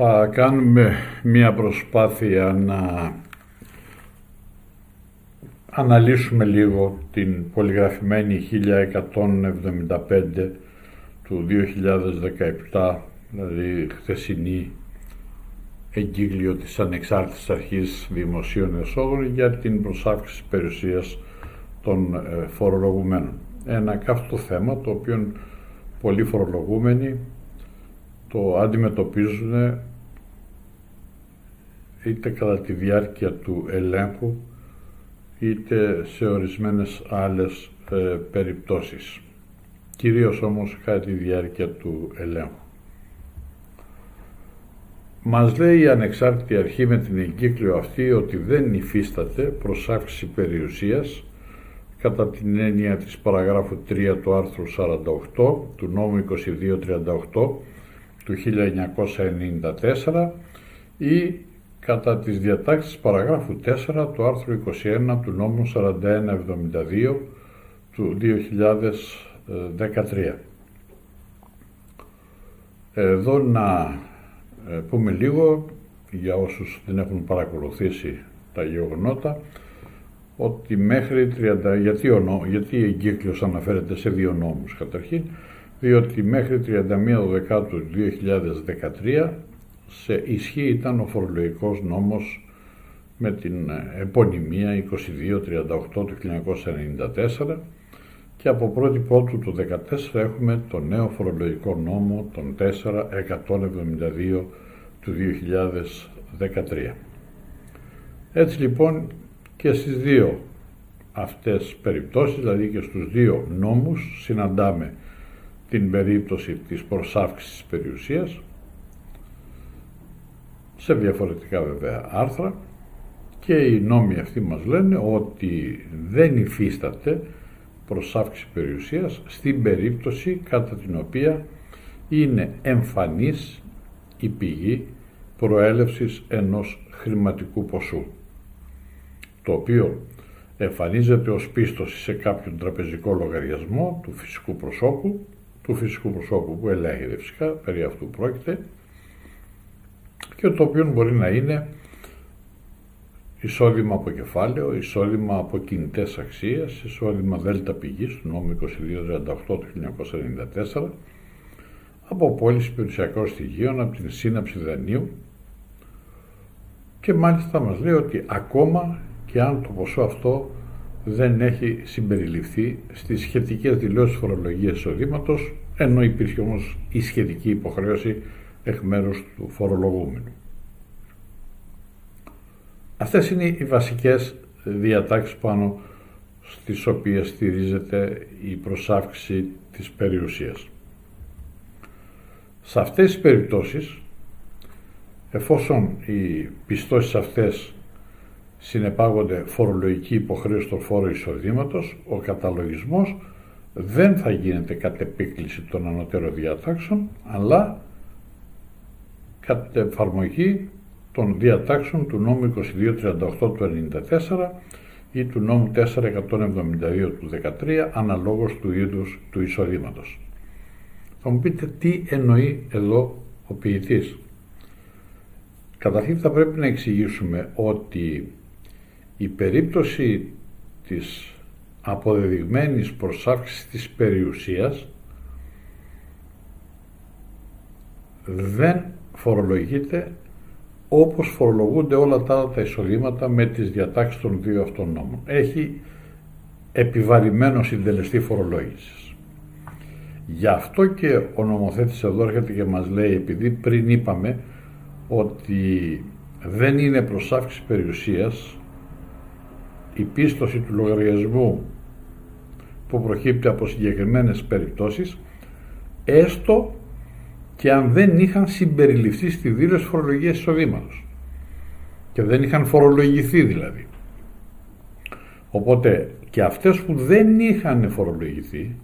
Θα κάνουμε μία προσπάθεια να αναλύσουμε λίγο την πολυγραφημένη 1175 του 2017, δηλαδή χθεσινή εγκύκλιο της Ανεξάρτητης Αρχής Δημοσίων Εσόδων για την προσάυξηση περιουσίας των ε, φορολογουμένων. Ένα καυτό θέμα το οποίο πολλοί φορολογούμενοι το αντιμετωπίζουν είτε κατά τη διάρκεια του ελέγχου είτε σε ορισμένες άλλες ε, περιπτώσεις. Κυρίως όμως κατά τη διάρκεια του ελέγχου. Μας λέει η ανεξάρτητη αρχή με την εγκύκλιο αυτή ότι δεν υφίσταται προσάυξη περιουσίας κατά την έννοια της παραγράφου 3 του άρθρου 48 του νόμου 2238 του 1994 ή κατά τις διατάξεις παραγράφου 4 του άρθρου 21 του νόμου 4172 του 2013. Εδώ να ε, πούμε λίγο για όσους δεν έχουν παρακολουθήσει τα γεγονότα ότι μέχρι 30, γιατί, ο, γιατί η εγκύκλειος αναφέρεται σε δύο νόμους καταρχήν, διότι μέχρι 31 Δεκάτου 2013 σε ισχύ ήταν ο φορολογικός νόμος με την επωνυμία 2238 του 1994 και από 1η Πρώτου του 2014 έχουμε το νέο φορολογικό νόμο τον 4172 του 2013. Έτσι λοιπόν και στις δύο αυτές περιπτώσεις, δηλαδή και στους δύο νόμους, συναντάμε την περίπτωση της προσάυξησης περιουσίας, σε διαφορετικά βέβαια άρθρα και οι νόμοι αυτοί μας λένε ότι δεν υφίσταται προσάυξη περιουσίας στην περίπτωση κατά την οποία είναι εμφανής η πηγή προέλευσης ενός χρηματικού ποσού το οποίο εμφανίζεται ως πίστοση σε κάποιον τραπεζικό λογαριασμό του φυσικού προσώπου, του φυσικού προσώπου που ελέγχεται φυσικά, περί αυτού πρόκειται, και το οποίο μπορεί να είναι εισόδημα από κεφάλαιο, εισόδημα από κινητές αξίε, εισόδημα δέλτα πηγής του νόμου 2238 του 1994, από πώληση περιουσιακών στοιχείων, από την σύναψη δανείου. Και μάλιστα μας λέει ότι ακόμα και αν το ποσό αυτό δεν έχει συμπεριληφθεί στις σχετικές δηλώσεις φορολογίας εισοδήματος, ενώ υπήρχε όμως η σχετική υποχρέωση εκ μέρους του φορολογούμενου. Αυτές είναι οι βασικές διατάξεις πάνω στις οποίες στηρίζεται η προσάυξη της περιουσίας. Σε αυτές τις περιπτώσεις, εφόσον οι πιστώσεις αυτές συνεπάγονται φορολογική υποχρέωση στο φόρο εισοδήματος, ο καταλογισμός δεν θα γίνεται κατ' επίκληση των ανωτέρων διατάξεων, αλλά κατ' εφαρμογή των διατάξεων του νόμου 2238 του 1994 ή του νόμου 4172 του 13 αναλόγως του είδους του εισοδήματος. Θα μου πείτε τι εννοεί εδώ ο ποιητής. Καταρχήν θα πρέπει να εξηγήσουμε ότι η περίπτωση της αποδεδειγμένης προσάυξης της περιουσίας δεν φορολογείται όπως φορολογούνται όλα τα άλλα τα εισοδήματα με τις διατάξεις των δύο αυτών νόμων. Έχει επιβαρημένο συντελεστή φορολόγησης. Γι' αυτό και ο νομοθέτης εδώ έρχεται και μας λέει, επειδή πριν είπαμε ότι δεν είναι προσάυξη περιουσίας η πίστοση του λογαριασμού που προκύπτει από συγκεκριμένες περιπτώσεις έστω και αν δεν είχαν συμπεριληφθεί στη δήλωση φορολογίας εισοδήματος. και δεν είχαν φορολογηθεί δηλαδή. Οπότε και αυτές που δεν είχαν φορολογηθεί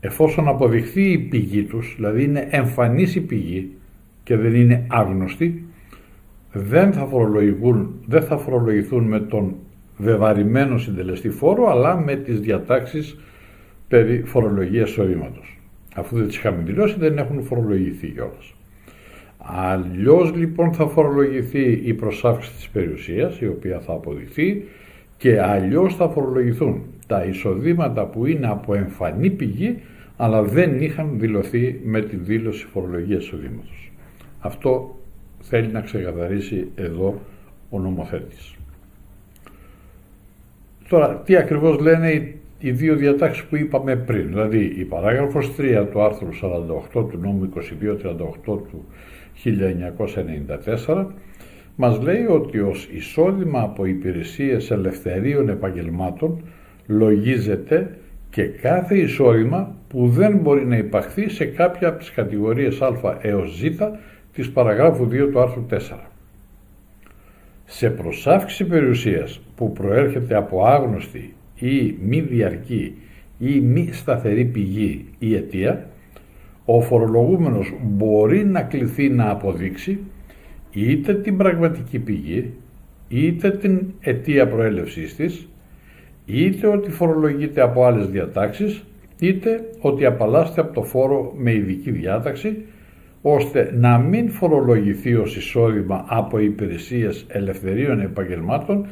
εφόσον αποδειχθεί η πηγή τους, δηλαδή είναι εμφανής η πηγή και δεν είναι άγνωστη, δεν θα, δεν θα φορολογηθούν με τον βεβαρημένο συντελεστή φόρο, αλλά με τις διατάξεις περί φορολογίας εισοδήματος. Αφού δεν τις είχαμε δηλώσει, δεν έχουν φορολογηθεί κιόλας. Αλλιώς λοιπόν θα φορολογηθεί η προσάυξη της περιουσίας, η οποία θα αποδειχθεί, και αλλιώς θα φορολογηθούν τα εισοδήματα που είναι από εμφανή πηγή, αλλά δεν είχαν δηλωθεί με τη δήλωση φορολογίας εισοδήματος. Αυτό θέλει να ξεκαθαρίσει εδώ ο νομοθέτης. Τώρα, τι ακριβώς λένε οι δύο διατάξεις που είπαμε πριν, δηλαδή η παράγραφος 3 του άρθρου 48 του νόμου 2238 του 1994 μας λέει ότι ως εισόδημα από υπηρεσίες ελευθερίων επαγγελμάτων λογίζεται και κάθε εισόδημα που δεν μπορεί να υπαχθεί σε κάποια από τις κατηγορίες α έως ζ της παραγράφου 2 του άρθρου 4. Σε προσάυξη περιουσίας που προέρχεται από άγνωστη ή μη διαρκή ή μη σταθερή πηγή ή αιτία, ο φορολογούμενος μπορεί να κληθεί να αποδείξει είτε την πραγματική πηγή, είτε την αιτία προέλευσής της, είτε ότι φορολογείται από άλλες διατάξεις, είτε ότι απαλλάσσεται από το φόρο με ειδική διάταξη, ώστε να μην φορολογηθεί ως εισόδημα από υπηρεσίες ελευθερίων επαγγελμάτων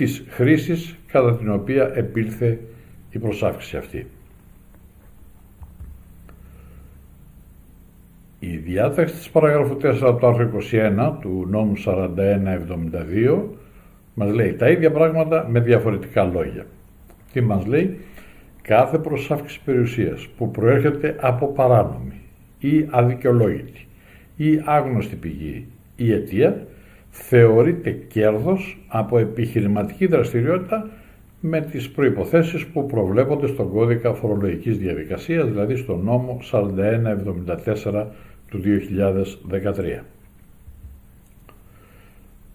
της χρήσης κατά την οποία επήλθε η προσάυξη αυτή. Η διάταξη της παραγράφου 4 του άρθρου 21 του νόμου 4172 μας λέει τα ίδια πράγματα με διαφορετικά λόγια. Τι μας λέει, κάθε προσάυξη περιουσίας που προέρχεται από παράνομη ή αδικαιολόγητη ή άγνωστη πηγή ή αιτία θεωρείται κέρδος από επιχειρηματική δραστηριότητα με τις προϋποθέσεις που προβλέπονται στον κώδικα φορολογικής διαδικασίας, δηλαδή στον νόμο 4174 του 2013.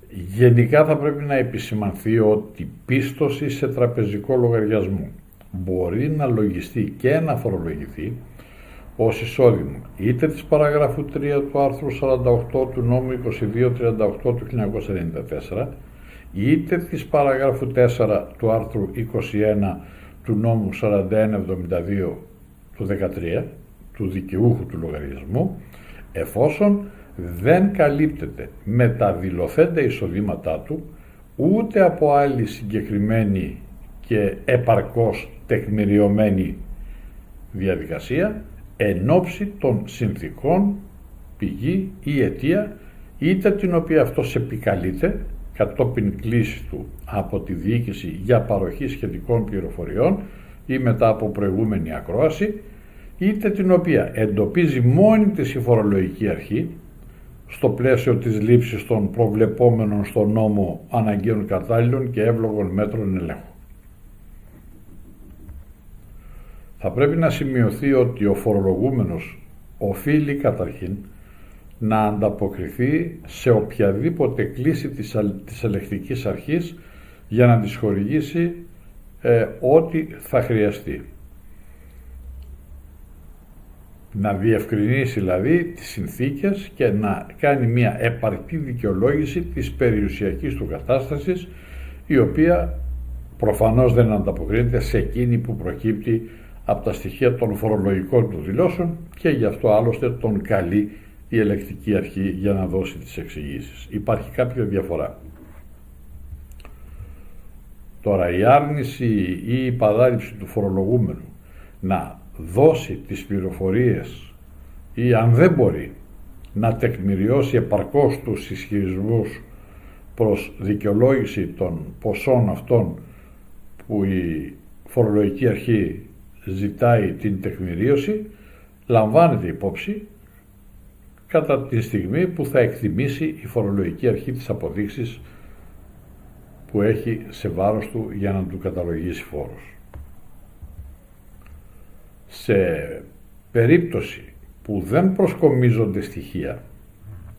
Γενικά θα πρέπει να επισημανθεί ότι πίστοση σε τραπεζικό λογαριασμό μπορεί να λογιστεί και να φορολογηθεί ως εισόδημα είτε της παραγράφου 3 του άρθρου 48 του νόμου 2238 του 1994 είτε της παραγράφου 4 του άρθρου 21 του νόμου 4172 του 13 του δικαιούχου του λογαριασμού εφόσον δεν καλύπτεται με τα δηλωθέντα εισοδήματά του ούτε από άλλη συγκεκριμένη και επαρκώς τεκμηριωμένη διαδικασία εν ώψη των συνθήκων, πηγή ή αιτία είτε την οποία αυτός επικαλείται κατόπιν κλίση του από τη διοίκηση για παροχή σχετικών πληροφοριών ή μετά από προηγούμενη ακρόαση είτε την οποία εντοπίζει μόνη της η φορολογική αρχή στο πλαίσιο της λήψης των προβλεπόμενων στον νόμο αναγκαίων κατάλληλων και εύλογων μέτρων ελέγχου. Θα πρέπει να σημειωθεί ότι ο φορολογούμενος οφείλει καταρχήν να ανταποκριθεί σε οποιαδήποτε κλίση της, της ελεκτικής αρχής για να της χορηγήσει ε, ό,τι θα χρειαστεί. Να διευκρινίσει δηλαδή τις συνθήκες και να κάνει μια επαρκή δικαιολόγηση της περιουσιακής του κατάστασης η οποία προφανώς δεν ανταποκρίνεται σε εκείνη που προκύπτει από τα στοιχεία των φορολογικών του δηλώσεων και γι' αυτό άλλωστε τον καλεί η ελεκτική αρχή για να δώσει τις εξηγήσεις. Υπάρχει κάποια διαφορά; Τώρα η άρνηση ή η παράληψη του φορολογούμενου να δώσει τις πληροφορίες ή αν δεν μπορεί να τεκμηριώσει επαρκώς τους ισχυρισμούς προς δικαιολόγηση των ποσών αυτών που η φορολογική αρχή ζητάει την τεκμηρίωση λαμβάνεται υπόψη κατά τη στιγμή που θα εκτιμήσει η φορολογική αρχή της αποδείξεις που έχει σε βάρος του για να του καταλογίσει φόρος. Σε περίπτωση που δεν προσκομίζονται στοιχεία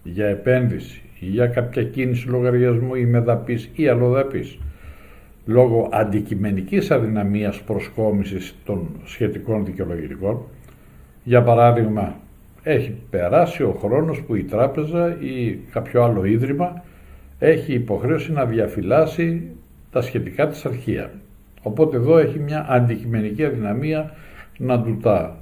για επένδυση ή για κάποια κίνηση λογαριασμού ή μεδαπής ή αλλοδαπής λόγω αντικειμενικής αδυναμίας προσκόμισης των σχετικών δικαιολογητικών. Για παράδειγμα, έχει περάσει ο χρόνος που η τράπεζα ή κάποιο άλλο ίδρυμα έχει υποχρέωση να διαφυλάσει τα σχετικά της αρχεία. Οπότε εδώ έχει μια αντικειμενική αδυναμία να του τα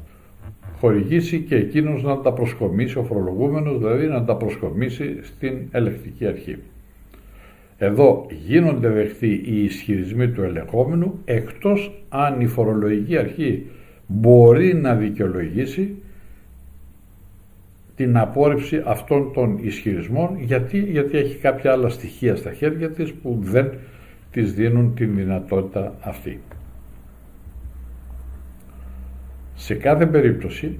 χορηγήσει και εκείνος να τα προσκομίσει, ο φορολογούμενος δηλαδή να τα προσκομίσει στην ελεκτική αρχή. Εδώ γίνονται δεχτοί οι ισχυρισμοί του ελεγχόμενου εκτός αν η φορολογική αρχή μπορεί να δικαιολογήσει την απόρριψη αυτών των ισχυρισμών γιατί, γιατί έχει κάποια άλλα στοιχεία στα χέρια της που δεν της δίνουν την δυνατότητα αυτή. Σε κάθε περίπτωση,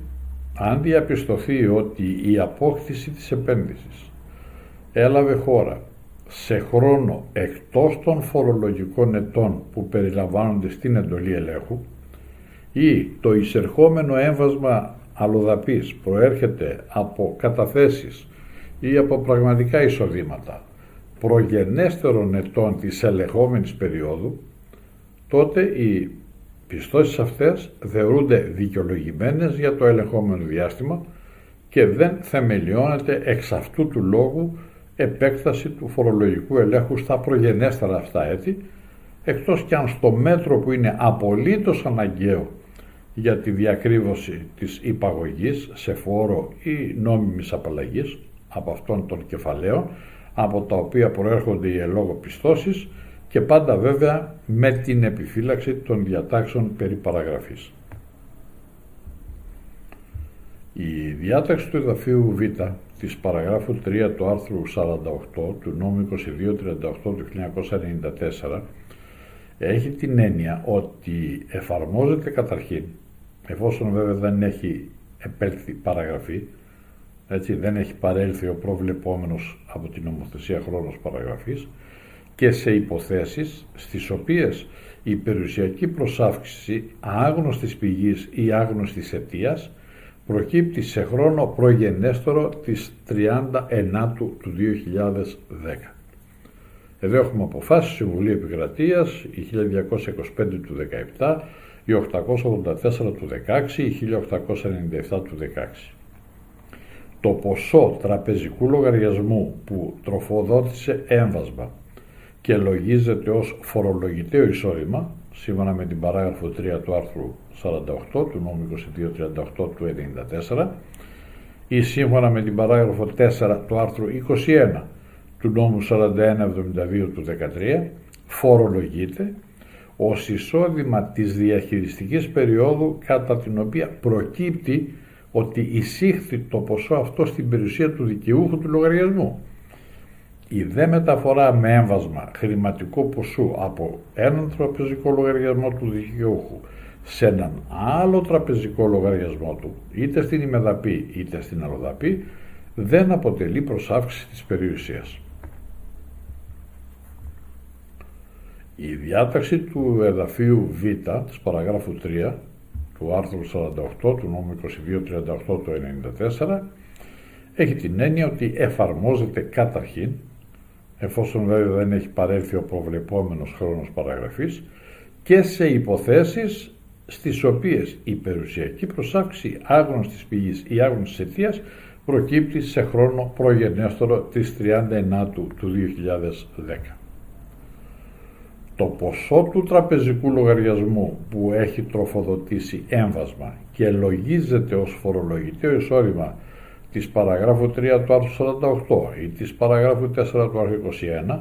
αν διαπιστωθεί ότι η απόκτηση της επένδυσης έλαβε χώρα σε χρόνο εκτός των φορολογικών ετών που περιλαμβάνονται στην εντολή ελέγχου ή το εισερχόμενο έμβασμα αλλοδαπής προέρχεται από καταθέσεις ή από πραγματικά εισοδήματα προγενέστερων ετών της ελεγχόμενης περίοδου, τότε οι πιστώσεις αυτές θεωρούνται δικαιολογημένες για το ελεγχόμενο διάστημα και δεν θεμελιώνεται εξ αυτού του λόγου επέκταση του φορολογικού ελέγχου στα προγενέστερα αυτά έτη, εκτός και αν στο μέτρο που είναι απολύτως αναγκαίο για τη διακρύβωση της υπαγωγής σε φόρο ή νόμιμης απαλλαγής από αυτών των κεφαλαίων, από τα οποία προέρχονται οι ελόγω πιστώσεις και πάντα βέβαια με την επιφύλαξη των διατάξεων περί παραγραφής. Η διάταξη του εδαφίου Β της παραγράφου 3 του άρθρου 48 του νόμου 2238 του 1994 έχει την έννοια ότι εφαρμόζεται καταρχήν, εφόσον βέβαια δεν έχει επέλθει παραγραφή, έτσι δεν έχει παρέλθει ο προβλεπόμενος από την νομοθεσία χρόνος παραγραφής και σε υποθέσεις στις οποίες η περιουσιακή προσάυξηση άγνωστης πηγής ή άγνωστης αιτίας προκύπτει σε χρόνο προγενέστερο της 39ου του 2010. Εδώ έχουμε αποφάσεις Συμβουλή Επικρατείας, η 1225 του 17, η 884 του 16, η 1897 του 16. Το ποσό τραπεζικού λογαριασμού που τροφοδότησε έμβασμα και λογίζεται ως φορολογητέο εισόδημα, σύμφωνα με την παράγραφο 3 του άρθρου 48 του νόμου 2238 του 1994 ή σύμφωνα με την παράγραφο 4 του άρθρου 21 του νόμου 4172 του 13 φορολογείται ως εισόδημα της διαχειριστικής περίοδου κατά την οποία προκύπτει ότι εισήχθη το ποσό αυτό στην περιουσία του δικαιούχου του λογαριασμού. Η δε μεταφορά με έμβασμα χρηματικού ποσού από έναν τραπεζικό λογαριασμό του δικαιούχου σε έναν άλλο τραπεζικό λογαριασμό του, είτε στην ημεδαπή είτε στην αλλοδαπή, δεν αποτελεί προσάυξη της περιουσίας. Η διάταξη του εδαφίου Β της παραγράφου 3 του άρθρου 48 του νόμου 2238 του 1994 έχει την έννοια ότι εφαρμόζεται καταρχήν εφόσον βέβαια δεν έχει παρέλθει ο προβλεπόμενος χρόνος παραγραφής και σε υποθέσεις στις οποίες η περιουσιακή προσάξη άγνωστης πηγής ή άγνωστης αιτίας προκύπτει σε χρόνο προγενέστερο της 39ου του 2010. Το ποσό του τραπεζικού λογαριασμού που έχει τροφοδοτήσει έμβασμα και λογίζεται ως φορολογητέο εισόδημα της παραγράφου 3 του άρθρου 48 ή της παραγράφου 4 του άρθρου 21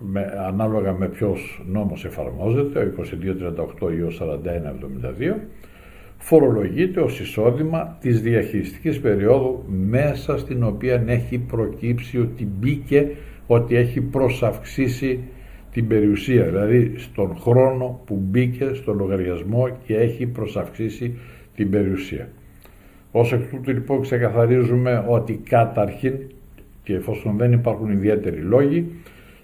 με, ανάλογα με ποιος νόμος εφαρμόζεται, ο 2238 ή ο 4172, φορολογείται ως εισόδημα της διαχειριστικής περίοδου μέσα στην οποία έχει προκύψει ότι μπήκε, ότι έχει προσαυξήσει την περιουσία, δηλαδή στον χρόνο που μπήκε στο λογαριασμό και έχει προσαυξήσει την περιουσία. Ως εκ τούτου λοιπόν ξεκαθαρίζουμε ότι καταρχήν και εφόσον δεν υπάρχουν ιδιαίτεροι λόγοι,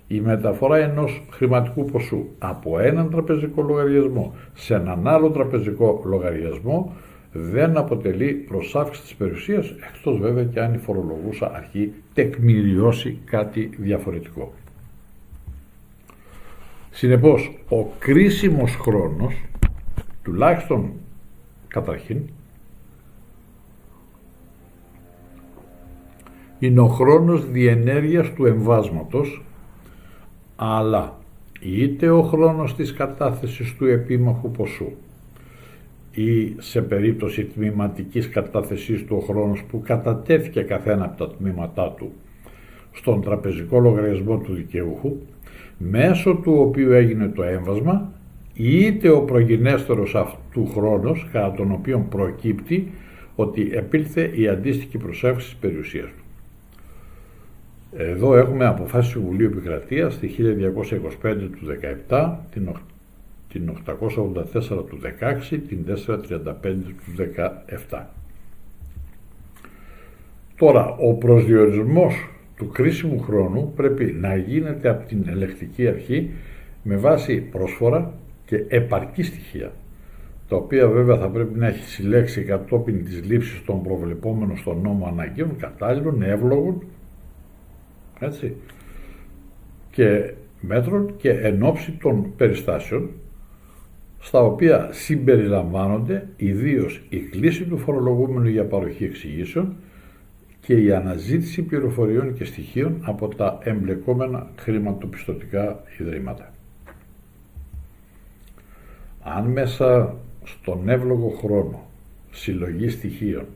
η μεταφορά ενός χρηματικού ποσού από έναν τραπεζικό λογαριασμό σε έναν άλλο τραπεζικό λογαριασμό δεν αποτελεί προσάυξη της περιουσίας, εκτός βέβαια και αν η φορολογούσα αρχή τεκμηριώσει κάτι διαφορετικό. Συνεπώς, ο κρίσιμος χρόνος, τουλάχιστον καταρχήν, είναι ο χρόνος διενέργειας του εμβάσματος, αλλά είτε ο χρόνος της κατάθεσης του επίμαχου ποσού, ή σε περίπτωση τμήματικής κατάθεσής του ο χρόνος που κατατέθηκε καθένα από τα τμήματά του στον τραπεζικό λογαριασμό του δικαιούχου, μέσω του οποίου έγινε το έμβασμα, είτε ο προγενέστερος αυτού χρόνος, κατά τον οποίο προκύπτει ότι επήλθε η αντίστοιχη προσέφηση της περιουσίας του. Εδώ έχουμε αποφάσεις του Βουλίου Επικρατείας τη 1225 του 17, την, την 884 του 16, την 435 του 17. Τώρα, ο προσδιορισμός του κρίσιμου χρόνου πρέπει να γίνεται από την ελεκτική αρχή με βάση πρόσφορα και επαρκή στοιχεία τα οποία βέβαια θα πρέπει να έχει συλλέξει κατόπιν της λήψης των προβλεπόμενων στον νόμο αναγκαίων, κατάλληλων, εύλογων έτσι, και μέτρων και εν των περιστάσεων στα οποία συμπεριλαμβάνονται ιδίως η κλίση του φορολογούμενου για παροχή εξηγήσεων και η αναζήτηση πληροφοριών και στοιχείων από τα εμπλεκόμενα χρηματοπιστωτικά ιδρύματα. Αν μέσα στον εύλογο χρόνο συλλογή στοιχείων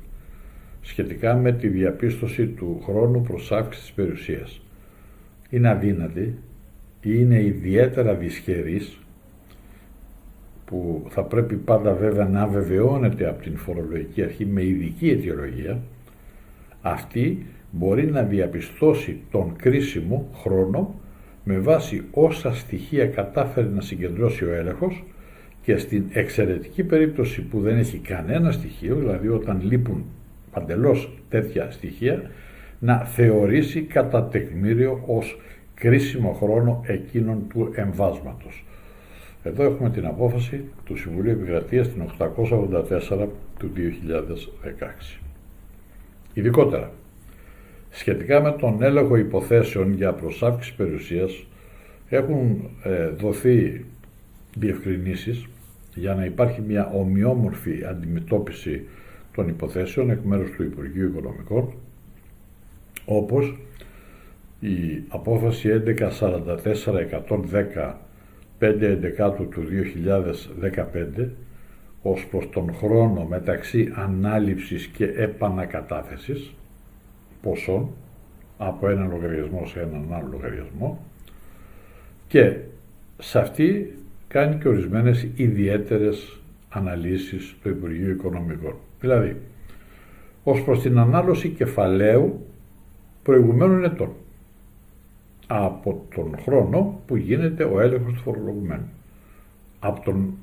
σχετικά με τη διαπίστωση του χρόνου προς αύξηση της περιουσίας. Είναι αδύνατη ή είναι ιδιαίτερα δυσχερής που θα πρέπει πάντα βέβαια να βεβαιώνεται από την φορολογική αρχή με ειδική αιτιολογία. Αυτή μπορεί να διαπιστώσει τον κρίσιμο χρόνο με βάση όσα στοιχεία κατάφερε να συγκεντρώσει ο έλεγχος και στην εξαιρετική περίπτωση που δεν έχει κανένα στοιχείο, δηλαδή όταν λείπουν παντελώς τέτοια στοιχεία, να θεωρήσει κατά τεκμήριο ως κρίσιμο χρόνο εκείνων του εμβάσματος. Εδώ έχουμε την απόφαση του Συμβουλίου Επικρατείας την 884 του 2016. Ειδικότερα, σχετικά με τον έλεγχο υποθέσεων για προσάυξη περιουσίας έχουν ε, δοθεί διευκρινήσεις για να υπάρχει μια ομοιόμορφη αντιμετώπιση των υποθέσεων εκ μέρους του Υπουργείου Οικονομικών όπως η απόφαση 1144-110 5 του 2015 ως προς τον χρόνο μεταξύ ανάληψης και επανακατάθεσης ποσών από έναν λογαριασμό σε έναν άλλο λογαριασμό και σε αυτή κάνει και ορισμένες ιδιαίτερες αναλύσεις του Υπουργείου Οικονομικών. Δηλαδή, ως προς την ανάλωση κεφαλαίου προηγουμένων ετών από τον χρόνο που γίνεται ο έλεγχος του φορολογουμένου. Από τον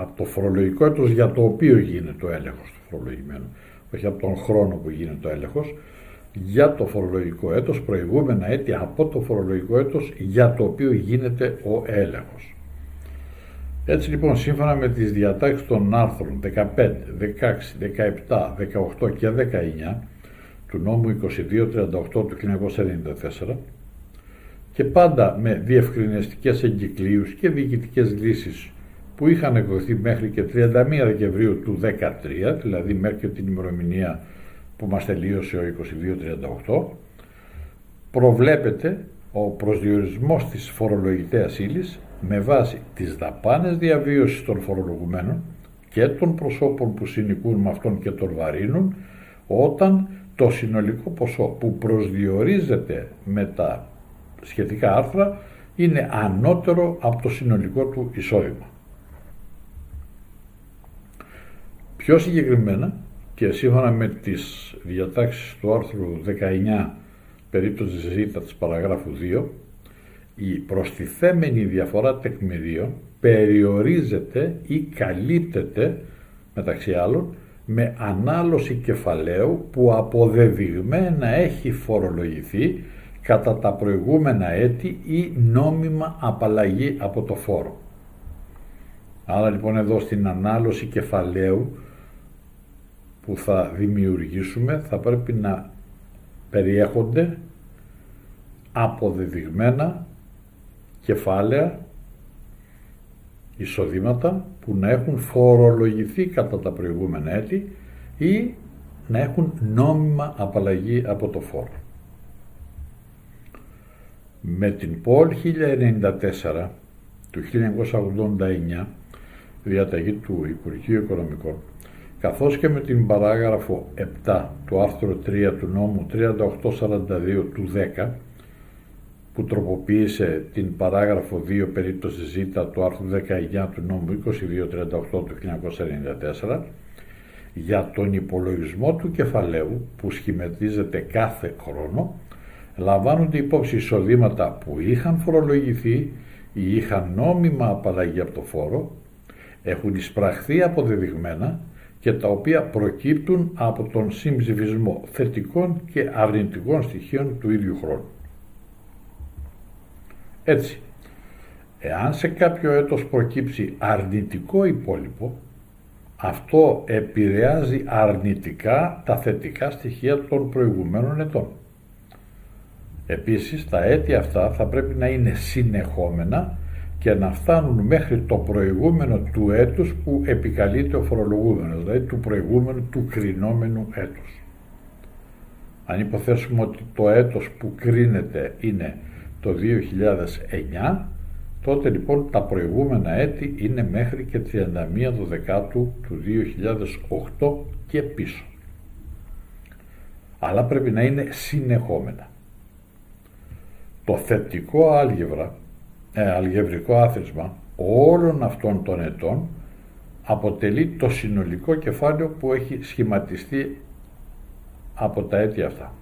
από το φορολογικό έτος για το οποίο γίνεται ο έλεγχος του φορολογημένου, όχι από τον χρόνο που γίνεται ο έλεγχος, για το φορολογικό έτος, προηγούμενα έτη από το φορολογικό έτος για το οποίο γίνεται ο έλεγχος. Έτσι λοιπόν σύμφωνα με τις διατάξεις των άρθρων 15, 16, 17, 18 και 19 του νόμου 2238 του 1994 και πάντα με διευκρινιστικές εγκυκλίους και διοικητικές λύσεις που είχαν εκδοθεί μέχρι και 31 Δεκεμβρίου του 2013, δηλαδή μέχρι την ημερομηνία που μας τελείωσε ο 2238, προβλέπεται ο προσδιορισμός της φορολογητέας ύλης με βάση τις δαπάνες διαβίωσης των φορολογουμένων και των προσώπων που συνοικούν με αυτόν και τον βαρύνουν όταν το συνολικό ποσό που προσδιορίζεται με τα σχετικά άρθρα είναι ανώτερο από το συνολικό του εισόδημα. Πιο συγκεκριμένα και σύμφωνα με τις διατάξεις του άρθρου 19 περίπτωση ζήτα της παραγράφου 2 η προστιθέμενη διαφορά τεκμηρίων περιορίζεται ή καλύπτεται μεταξύ άλλων με ανάλωση κεφαλαίου που αποδεδειγμένα έχει φορολογηθεί κατά τα προηγούμενα έτη ή νόμιμα απαλλαγή από το φόρο. Άρα λοιπόν εδώ στην ανάλωση κεφαλαίου που θα δημιουργήσουμε θα πρέπει να περιέχονται αποδεδειγμένα κεφάλαια εισοδήματα που να έχουν φορολογηθεί κατά τα προηγούμενα έτη ή να έχουν νόμιμα απαλλαγή από το φόρο. Με την ΠΟΛ 1094 του 1989 διαταγή του Υπουργείου Οικονομικών, καθώς και με την παράγραφο 7 του άρθρου 3 του νόμου 3842 του 10, που τροποποίησε την παράγραφο 2 περίπτωση Ζ του άρθρου 19 του νόμου 2238 του 1994, για τον υπολογισμό του κεφαλαίου που σχηματίζεται κάθε χρόνο λαμβάνονται υπόψη εισοδήματα που είχαν φορολογηθεί ή είχαν νόμιμα απαλλαγή από το φόρο, έχουν εισπραχθεί αποδεδειγμένα και τα οποία προκύπτουν από τον συμψηφισμό θετικών και αρνητικών στοιχείων του ίδιου χρόνου. Έτσι, εάν σε κάποιο έτος προκύψει αρνητικό υπόλοιπο, αυτό επηρεάζει αρνητικά τα θετικά στοιχεία των προηγουμένων ετών. Επίσης, τα έτη αυτά θα πρέπει να είναι συνεχόμενα και να φτάνουν μέχρι το προηγούμενο του έτους που επικαλείται ο φορολογούμενος, δηλαδή του προηγούμενου του κρινόμενου έτους. Αν υποθέσουμε ότι το έτος που κρίνεται είναι το 2009, τότε λοιπόν τα προηγούμενα έτη είναι μέχρι και 31 Δεκάτου του 2008 και πίσω. Αλλά πρέπει να είναι συνεχόμενα. Το θετικό άλγευρα, ε, αλγευρικό άθροισμα όλων αυτών των ετών αποτελεί το συνολικό κεφάλαιο που έχει σχηματιστεί από τα έτη αυτά.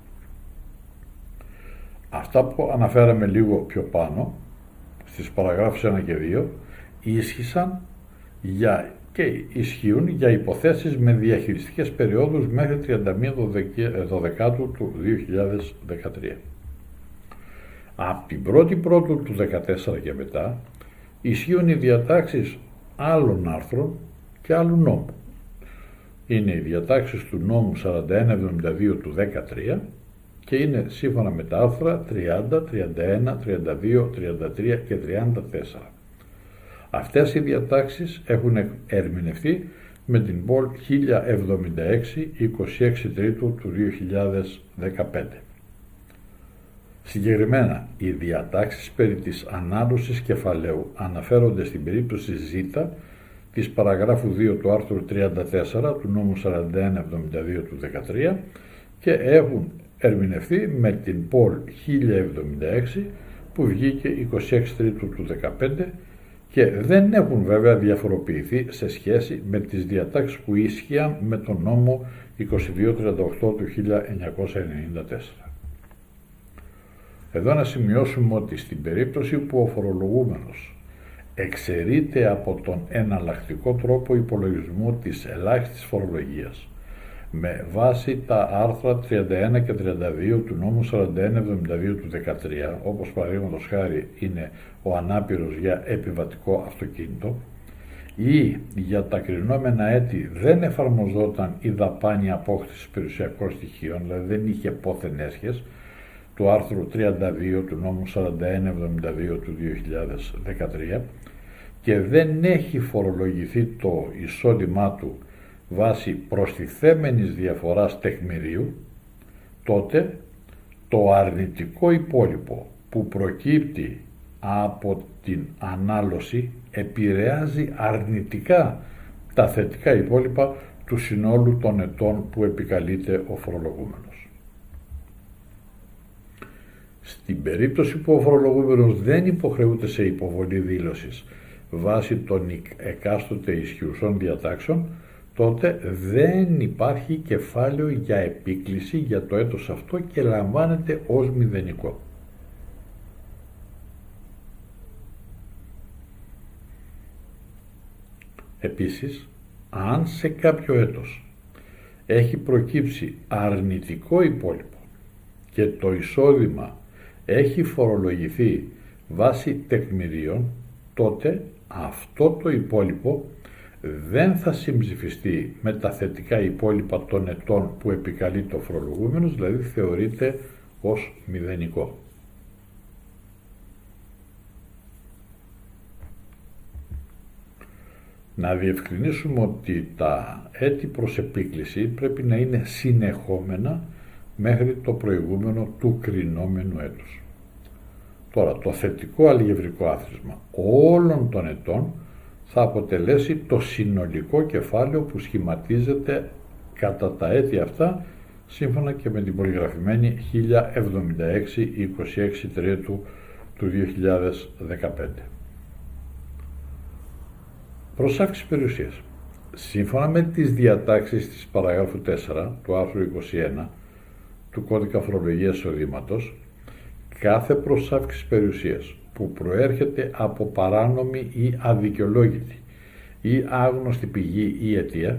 Αυτά που αναφέραμε λίγο πιο πάνω στις παραγράφους 1 και 2 ίσχυσαν για, και ισχύουν για υποθέσεις με διαχειριστικές περιόδους μέχρι 31 Δεκάτου του 2013. Από την 1η Πρώτου του 2014 και μετά ισχύουν οι διατάξεις άλλων άρθρων και άλλου νόμου. Είναι οι διατάξεις του νόμου 4172 του 2013 και είναι σύμφωνα με τα άρθρα 30, 31, 32, 33 και 34. Αυτές οι διατάξεις έχουν ερμηνευτεί με την πόλ 1076 26 Τρίτου του 2015. Συγκεκριμένα, οι διατάξεις περί της ανάλωσης κεφαλαίου αναφέρονται στην περίπτωση Ζ της παραγράφου 2 του άρθρου 34 του νόμου 4172 του 13 και έχουν ερμηνευτεί με την Πολ 1076 που βγήκε 26 Τρίτου του 2015 και δεν έχουν βέβαια διαφοροποιηθεί σε σχέση με τις διατάξεις που ίσχυαν με τον νόμο 2238 του 1994. Εδώ να σημειώσουμε ότι στην περίπτωση που ο φορολογούμενος εξαιρείται από τον εναλλακτικό τρόπο υπολογισμού της ελάχιστης φορολογίας με βάση τα άρθρα 31 και 32 του νόμου 4172 του 13, όπως παραδείγματος χάρη είναι ο ανάπηρος για επιβατικό αυτοκίνητο, ή για τα κρινόμενα έτη δεν εφαρμοζόταν η δαπάνη απόκτησης περιουσιακών στοιχείων, δηλαδή δεν είχε πόθεν έσχες, του άρθρου 32 του νόμου 4172 του 2013 και δεν έχει φορολογηθεί το εισόδημά του βάσει προστιθέμενης διαφοράς τεκμηρίου, τότε το αρνητικό υπόλοιπο που προκύπτει από την ανάλωση επηρεάζει αρνητικά τα θετικά υπόλοιπα του συνόλου των ετών που επικαλείται ο φορολογούμενος. Στην περίπτωση που ο φορολογούμενος δεν υποχρεούται σε υποβολή δήλωσης βάσει των εκάστοτε ισχυουσών διατάξεων, τότε δεν υπάρχει κεφάλαιο για επίκληση για το έτος αυτό και λαμβάνεται ως μηδενικό. Επίσης, αν σε κάποιο έτος έχει προκύψει αρνητικό υπόλοιπο και το εισόδημα έχει φορολογηθεί βάσει τεκμηρίων, τότε αυτό το υπόλοιπο δεν θα συμψηφιστεί με τα θετικά υπόλοιπα των ετών που επικαλεί το φορολογούμενος, δηλαδή θεωρείται ως μηδενικό. Να διευκρινίσουμε ότι τα έτη προς επίκληση πρέπει να είναι συνεχόμενα μέχρι το προηγούμενο του κρινόμενου έτους. Τώρα, το θετικό αλγευρικό άθροισμα όλων των ετών θα αποτελέσει το συνολικό κεφάλαιο που σχηματίζεται κατά τα έτη αυτά σύμφωνα και με την πολυγραφημένη 1076 26 Τρίτου του 2015. Προσάξη περιουσίας. Σύμφωνα με τις διατάξεις της παραγράφου 4 του άρθρου 21 του κώδικα φορολογίας εισοδήματος, κάθε προσάυξη περιουσίας που προέρχεται από παράνομη ή αδικαιολόγητη ή άγνωστη πηγή ή αιτία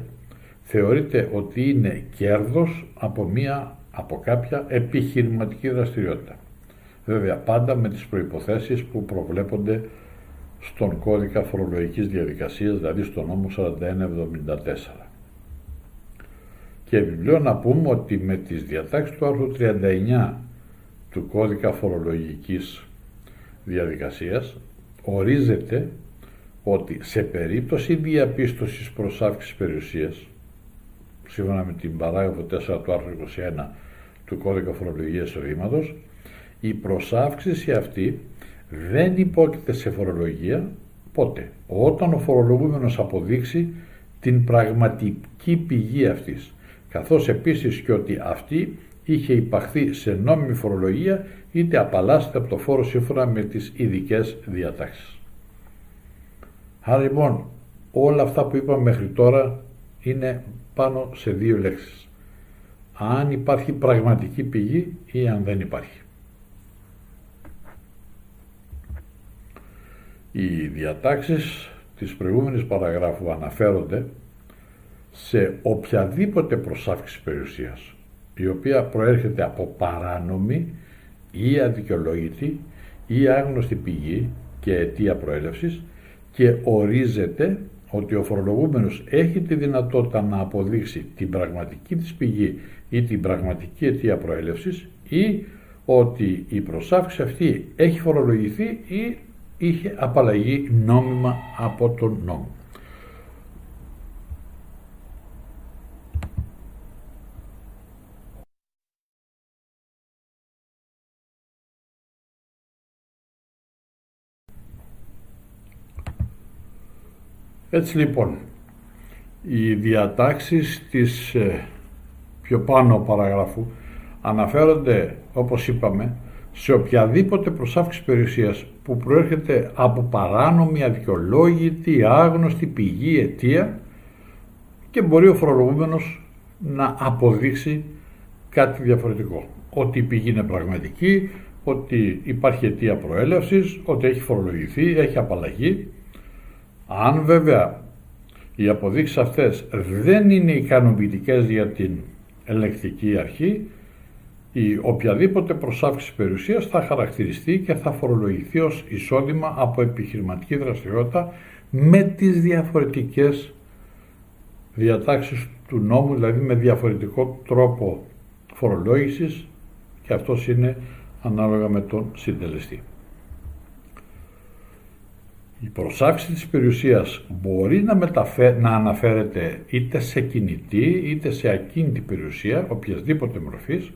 θεωρείται ότι είναι κέρδος από, μία, από κάποια επιχειρηματική δραστηριότητα. Βέβαια πάντα με τις προϋποθέσεις που προβλέπονται στον κώδικα φορολογικής διαδικασίας, δηλαδή στο νόμο 4174. Και επιπλέον να πούμε ότι με τις διατάξεις του άρθρου 39 του κώδικα φορολογικής διαδικασίας ορίζεται ότι σε περίπτωση διαπίστωσης προσάυξης περιουσίας σύμφωνα με την παράγραφο 4 του άρθρου 21 του κώδικα φορολογίας εισοδήματος η προσάυξηση αυτή δεν υπόκειται σε φορολογία πότε όταν ο φορολογούμενος αποδείξει την πραγματική πηγή αυτής καθώς επίσης και ότι αυτή είχε υπαχθεί σε νόμιμη φορολογία είτε απαλλάσσεται από το φόρο σύμφωνα με τις ειδικές διατάξεις. Άρα λοιπόν όλα αυτά που είπαμε μέχρι τώρα είναι πάνω σε δύο λέξεις. Αν υπάρχει πραγματική πηγή ή αν δεν υπάρχει. Οι διατάξεις της προηγούμενης παραγράφου αναφέρονται σε οποιαδήποτε προσάυξη περιουσίας η οποία προέρχεται από παράνομη ή αδικαιολόγητη ή άγνωστη πηγή και αιτία προέλευσης και ορίζεται ότι ο φορολογούμενος έχει τη δυνατότητα να αποδείξει την πραγματική της πηγή ή την πραγματική αιτία προέλευσης ή ότι η προσάυξη αυτή έχει φορολογηθεί ή είχε απαλλαγεί νόμιμα από τον νόμο. Έτσι λοιπόν, οι διατάξεις της ε, πιο πάνω παραγράφου αναφέρονται, όπως είπαμε, σε οποιαδήποτε προσάυξη περιουσίας που προέρχεται από παράνομη, αδικαιολόγητη, άγνωστη πηγή, αιτία και μπορεί ο φορολογούμενος να αποδείξει κάτι διαφορετικό. Ότι η πηγή είναι πραγματική, ότι υπάρχει αιτία προέλευσης, ότι έχει φορολογηθεί, έχει απαλλαγή αν βέβαια οι αποδείξεις αυτές δεν είναι ικανοποιητικές για την ελεκτική αρχή, η οποιαδήποτε προσάυξη περιουσίας θα χαρακτηριστεί και θα φορολογηθεί ως εισόδημα από επιχειρηματική δραστηριότητα με τις διαφορετικές διατάξεις του νόμου, δηλαδή με διαφορετικό τρόπο φορολόγησης και αυτός είναι ανάλογα με τον συντελεστή. Η προσάξη της περιουσίας μπορεί να, μεταφέ... να αναφέρεται είτε σε κινητή είτε σε ακίνητη περιουσία, οποιασδήποτε μορφής,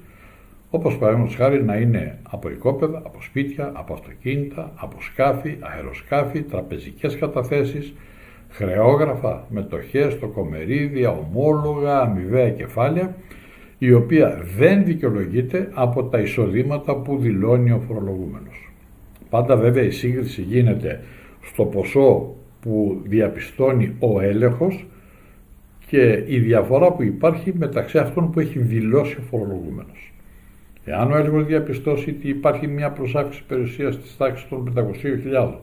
όπως παραδείγματος χάρη να είναι από οικόπεδα, από σπίτια, από αυτοκίνητα, από σκάφη, αεροσκάφη, τραπεζικές καταθέσεις, χρεόγραφα, μετοχές, τοκομερίδια, ομόλογα, αμοιβαία κεφάλαια, η οποία δεν δικαιολογείται από τα εισοδήματα που δηλώνει ο φορολογούμενος. Πάντα βέβαια η σύγκριση γίνεται στο ποσό που διαπιστώνει ο έλεγχος και η διαφορά που υπάρχει μεταξύ αυτών που έχει δηλώσει ο φορολογούμενος. Εάν ο έλεγχος διαπιστώσει ότι υπάρχει μια προσάξη περιουσίας της τάξης των 500.000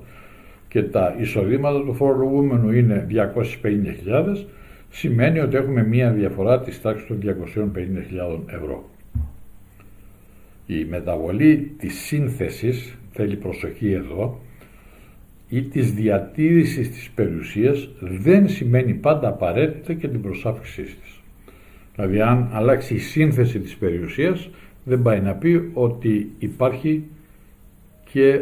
και τα εισοδήματα του φορολογούμενου είναι 250.000, σημαίνει ότι έχουμε μια διαφορά της τάξης των 250.000 ευρώ. Η μεταβολή της σύνθεσης, θέλει προσοχή εδώ, ή της διατήρησης της περιουσίας δεν σημαίνει πάντα απαραίτητα και την προσάφησή της. Δηλαδή αν αλλάξει η σύνθεση της περιουσίας δεν πάει να πει ότι υπάρχει και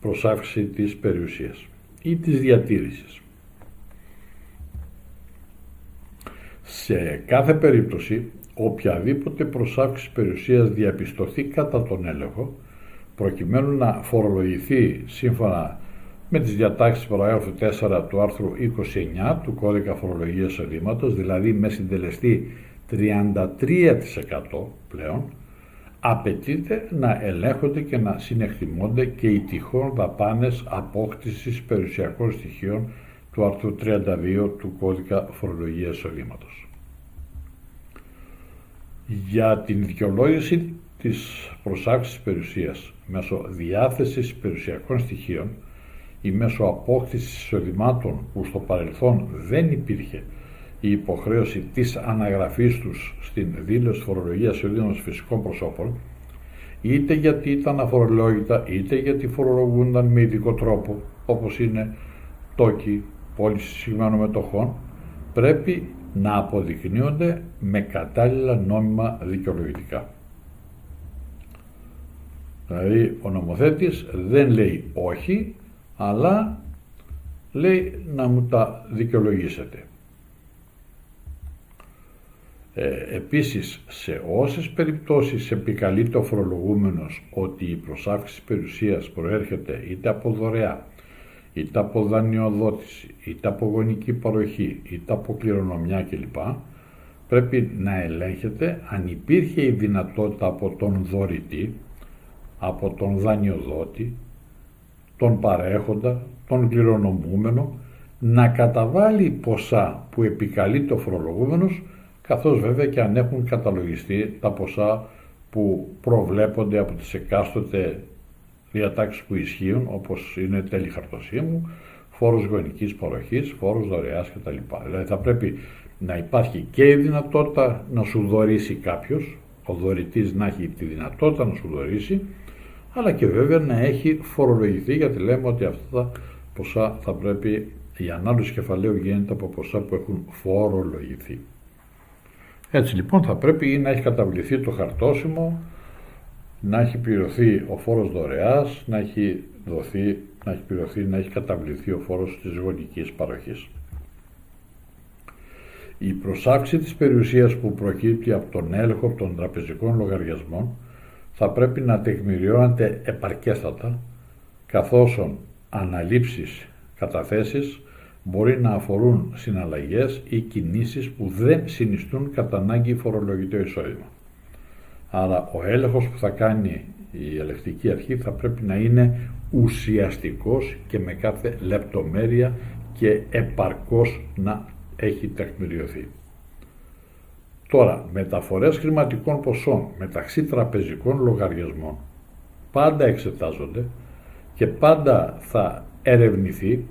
προσάφηση της περιουσίας ή της διατήρησης. Σε κάθε περίπτωση οποιαδήποτε προσάφηση περιουσίας διαπιστωθεί κατά τον έλεγχο προκειμένου να φορολογηθεί σύμφωνα με τις διατάξεις παραγράφου 4 του άρθρου 29 του κώδικα φορολογίας εισοδήματος, δηλαδή με συντελεστή 33% πλέον, απαιτείται να ελέγχονται και να συνεκτιμώνται και οι τυχόν δαπάνες απόκτησης περιουσιακών στοιχείων του άρθρου 32 του κώδικα φορολογίας εισοδήματος. Για την δικαιολόγηση της προσάξης περιουσίας μέσω διάθεσης περιουσιακών στοιχείων ή μέσω απόκτησης εισοδημάτων που στο παρελθόν δεν υπήρχε η υποχρέωση της αναγραφής τους στην δήλωση φορολογίας εισοδήματος φυσικών προσώπων είτε γιατί ήταν αφορολόγητα είτε γιατί φορολογούνταν με ειδικό τρόπο όπως είναι τόκοι, πώληση συγκεκριμένων μετοχών πρέπει να αποδεικνύονται με κατάλληλα νόμιμα δικαιολογητικά. Δηλαδή ο νομοθέτης δεν λέει όχι, αλλά λέει να μου τα δικαιολογήσετε. Ε, επίσης, σε όσες περιπτώσεις επικαλείται ο φορολογούμενος ότι η προσάυξη περιουσίας προέρχεται είτε από δωρεά, είτε από δανειοδότηση, είτε από γονική παροχή, είτε από κληρονομιά κλπ. Πρέπει να ελέγχεται αν υπήρχε η δυνατότητα από τον δωρητή, από τον δανειοδότη, τον παρέχοντα, τον κληρονομούμενο, να καταβάλει ποσά που επικαλείται ο φορολογούμενος, καθώς βέβαια και αν έχουν καταλογιστεί τα ποσά που προβλέπονται από τις εκάστοτε διατάξεις που ισχύουν, όπως είναι τέλη χαρτοσύμου, φόρος γονικής παροχής, φόρος δωρεάς κτλ. Δηλαδή θα πρέπει να υπάρχει και η δυνατότητα να σου δωρήσει κάποιος, ο δωρητής να έχει τη δυνατότητα να σου δωρήσει, αλλά και βέβαια να έχει φορολογηθεί, γιατί λέμε ότι αυτά τα ποσά θα πρέπει, η ανάλυση κεφαλαίου γίνεται από ποσά που έχουν φορολογηθεί. Έτσι λοιπόν θα πρέπει να έχει καταβληθεί το χαρτόσημο, να έχει πληρωθεί ο φόρος δωρεάς, να έχει δοθεί, να έχει πληρωθεί, να έχει καταβληθεί ο φόρος της γονικής παροχής. Η προσάξη της περιουσίας που προκύπτει από τον έλεγχο των τραπεζικών λογαριασμών θα πρέπει να τεκμηριώνεται επαρκέστατα καθώς αναλήψεις καταθέσεις μπορεί να αφορούν συναλλαγές ή κινήσεις που δεν συνιστούν κατά ανάγκη φορολογητό εισόδημα. Άρα ο έλεγχος που θα κάνει η ελεκτική αρχή θα πρέπει να είναι ουσιαστικός και με κάθε λεπτομέρεια και επαρκώς να έχει τεκμηριωθεί. Τώρα, μεταφορές χρηματικών ποσών μεταξύ τραπεζικών λογαριασμών πάντα εξετάζονται και πάντα θα ερευνηθεί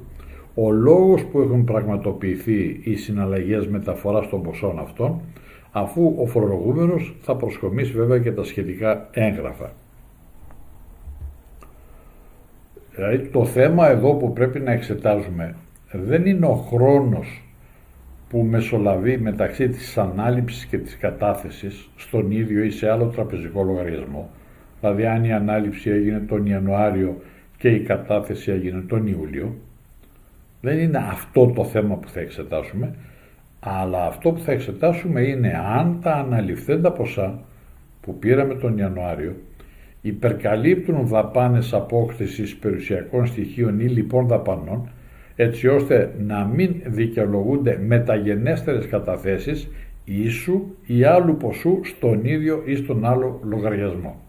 ο λόγος που έχουν πραγματοποιηθεί οι συναλλαγές μεταφοράς των ποσών αυτών αφού ο φορολογούμενος θα προσκομίσει βέβαια και τα σχετικά έγγραφα. Δηλαδή το θέμα εδώ που πρέπει να εξετάζουμε δεν είναι ο χρόνος που μεσολαβεί μεταξύ της ανάληψης και της κατάθεσης στον ίδιο ή σε άλλο τραπεζικό λογαριασμό. Δηλαδή αν η ανάληψη έγινε τον Ιανουάριο και η κατάθεση έγινε τον Ιούλιο, δεν είναι αυτό το θέμα που θα εξετάσουμε, αλλά αυτό που θα εξετάσουμε είναι αν τα αναλυφθέντα ποσά που πήραμε τον Ιανουάριο υπερκαλύπτουν δαπάνες απόκτησης περιουσιακών στοιχείων ή λοιπόν δαπανών έτσι ώστε να μην δικαιολογούνται μεταγενέστερες καταθέσεις ίσου ή άλλου ποσού στον ίδιο ή στον άλλο λογαριασμό.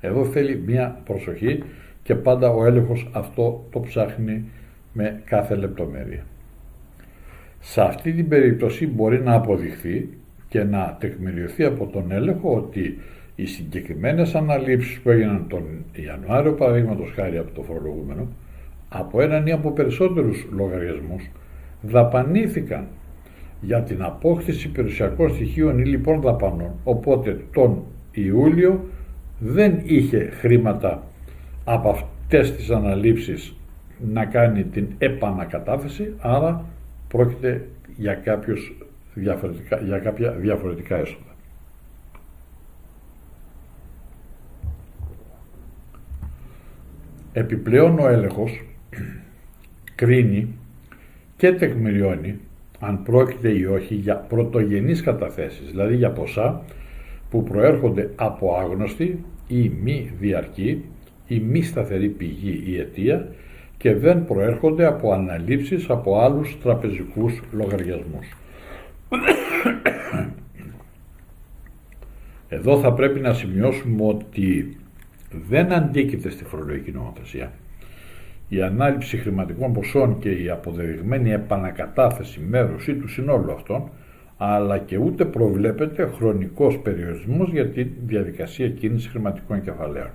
Εδώ θέλει μία προσοχή και πάντα ο έλεγχος αυτό το ψάχνει με κάθε λεπτομέρεια. Σε αυτή την περίπτωση μπορεί να αποδειχθεί και να τεκμηριωθεί από τον έλεγχο ότι οι συγκεκριμένες αναλήψεις που έγιναν τον Ιανουάριο παραδείγματος χάρη από το φορολογούμενο από έναν ή από περισσότερους λογαριασμούς δαπανήθηκαν για την απόκτηση περιουσιακών στοιχείων ή λοιπόν δαπανών. Οπότε τον Ιούλιο δεν είχε χρήματα από αυτές τις αναλήψεις να κάνει την επανακατάθεση, άρα πρόκειται για, κάποιους διαφορετικά, για κάποια διαφορετικά έσοδα. Επιπλέον ο έλεγχος κρίνει και τεκμηριώνει αν πρόκειται ή όχι για πρωτογενείς καταθέσεις, δηλαδή για ποσά που προέρχονται από άγνωστη ή μη διαρκή ή μη σταθερή πηγή ή αιτία και δεν προέρχονται από αναλήψεις από άλλους τραπεζικούς λογαριασμούς. Εδώ θα πρέπει να σημειώσουμε ότι δεν αντίκειται στη φορολογική νομοθεσία. Η ανάληψη χρηματικών ποσών και η αποδεδειγμένη επανακατάθεση μέρους ή του συνόλου αυτών, αλλά και ούτε προβλέπεται χρονικός περιορισμός για τη διαδικασία κίνησης χρηματικών κεφαλαίων.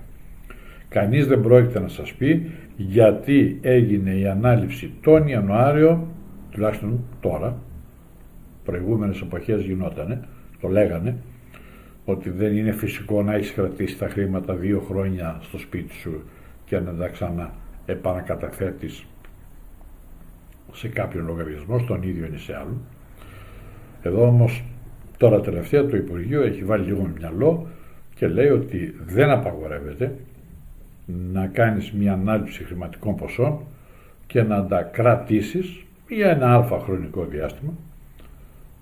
Κανείς δεν πρόκειται να σας πει γιατί έγινε η ανάληψη τον Ιανουάριο, τουλάχιστον τώρα, προηγούμενες εποχές γινότανε, το λέγανε, ότι δεν είναι φυσικό να έχεις κρατήσει τα χρήματα δύο χρόνια στο σπίτι σου και να τα ξανά επανακαταθέτεις σε κάποιον λογαριασμό, στον ίδιο ή σε άλλο. Εδώ όμως τώρα τελευταία το Υπουργείο έχει βάλει λίγο μυαλό και λέει ότι δεν απαγορεύεται να κάνεις μια ανάλυση χρηματικών ποσών και να τα κρατήσεις για ένα αλφα χρονικό διάστημα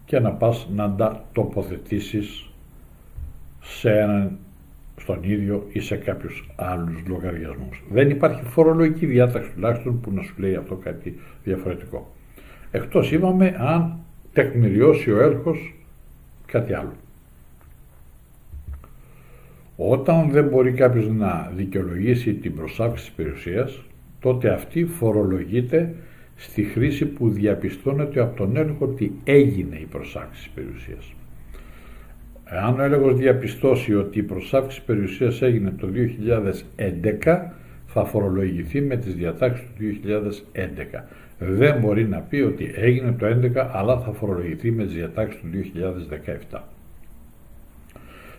και να πας να τα τοποθετήσεις σε έναν στον ίδιο ή σε κάποιους άλλους λογαριασμούς. Δεν υπάρχει φορολογική διάταξη τουλάχιστον που να σου λέει αυτό κάτι διαφορετικό. Εκτός είπαμε αν τεκμηριώσει ο έρχος κάτι άλλο. Όταν δεν μπορεί κάποιος να δικαιολογήσει την προσάυξη της περιουσίας, τότε αυτή φορολογείται στη χρήση που διαπιστώνεται από τον έλεγχο ότι έγινε η προσάυξη της περιουσίας. Εάν ο έλεγχος διαπιστώσει ότι η προσάυξη περιουσίας έγινε το 2011, θα φορολογηθεί με τις διατάξεις του 2011. Δεν μπορεί να πει ότι έγινε το 2011, αλλά θα φορολογηθεί με τις διατάξεις του 2017.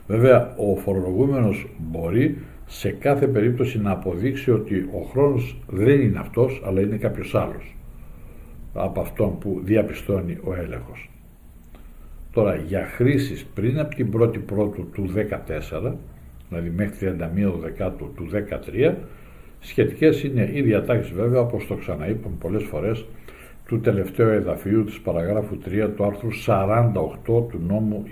Βέβαια, ο φορολογούμενος μπορεί σε κάθε περίπτωση να αποδείξει ότι ο χρόνος δεν είναι αυτός, αλλά είναι κάποιος άλλος από αυτόν που διαπιστώνει ο έλεγχος. Τώρα, για χρήσεις πριν από την 1η Πρώτου του 2014, δηλαδή μέχρι 31 Δεκάτου του 2013, σχετικές είναι οι διατάξεις βέβαια, όπως το ξαναείπαμε πολλές φορές, του τελευταίου εδαφίου της παραγράφου 3 του άρθρου 48 του νόμου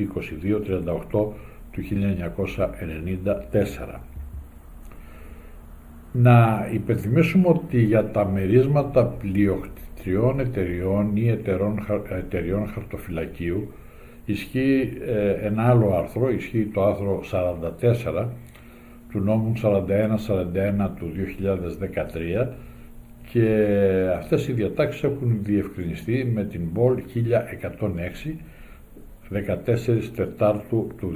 2238 του 1994. Να υπενθυμίσουμε ότι για τα μερίσματα πλειοκτητριών εταιριών ή εταιρών, εταιριών χαρτοφυλακίου ισχύει ε, ένα άλλο άρθρο, ισχύει το άρθρο 44 του νόμου 41-41 του 2013 και αυτές οι διατάξεις έχουν διευκρινιστεί με την ΠΟΛ 1106 14 Τετάρτου του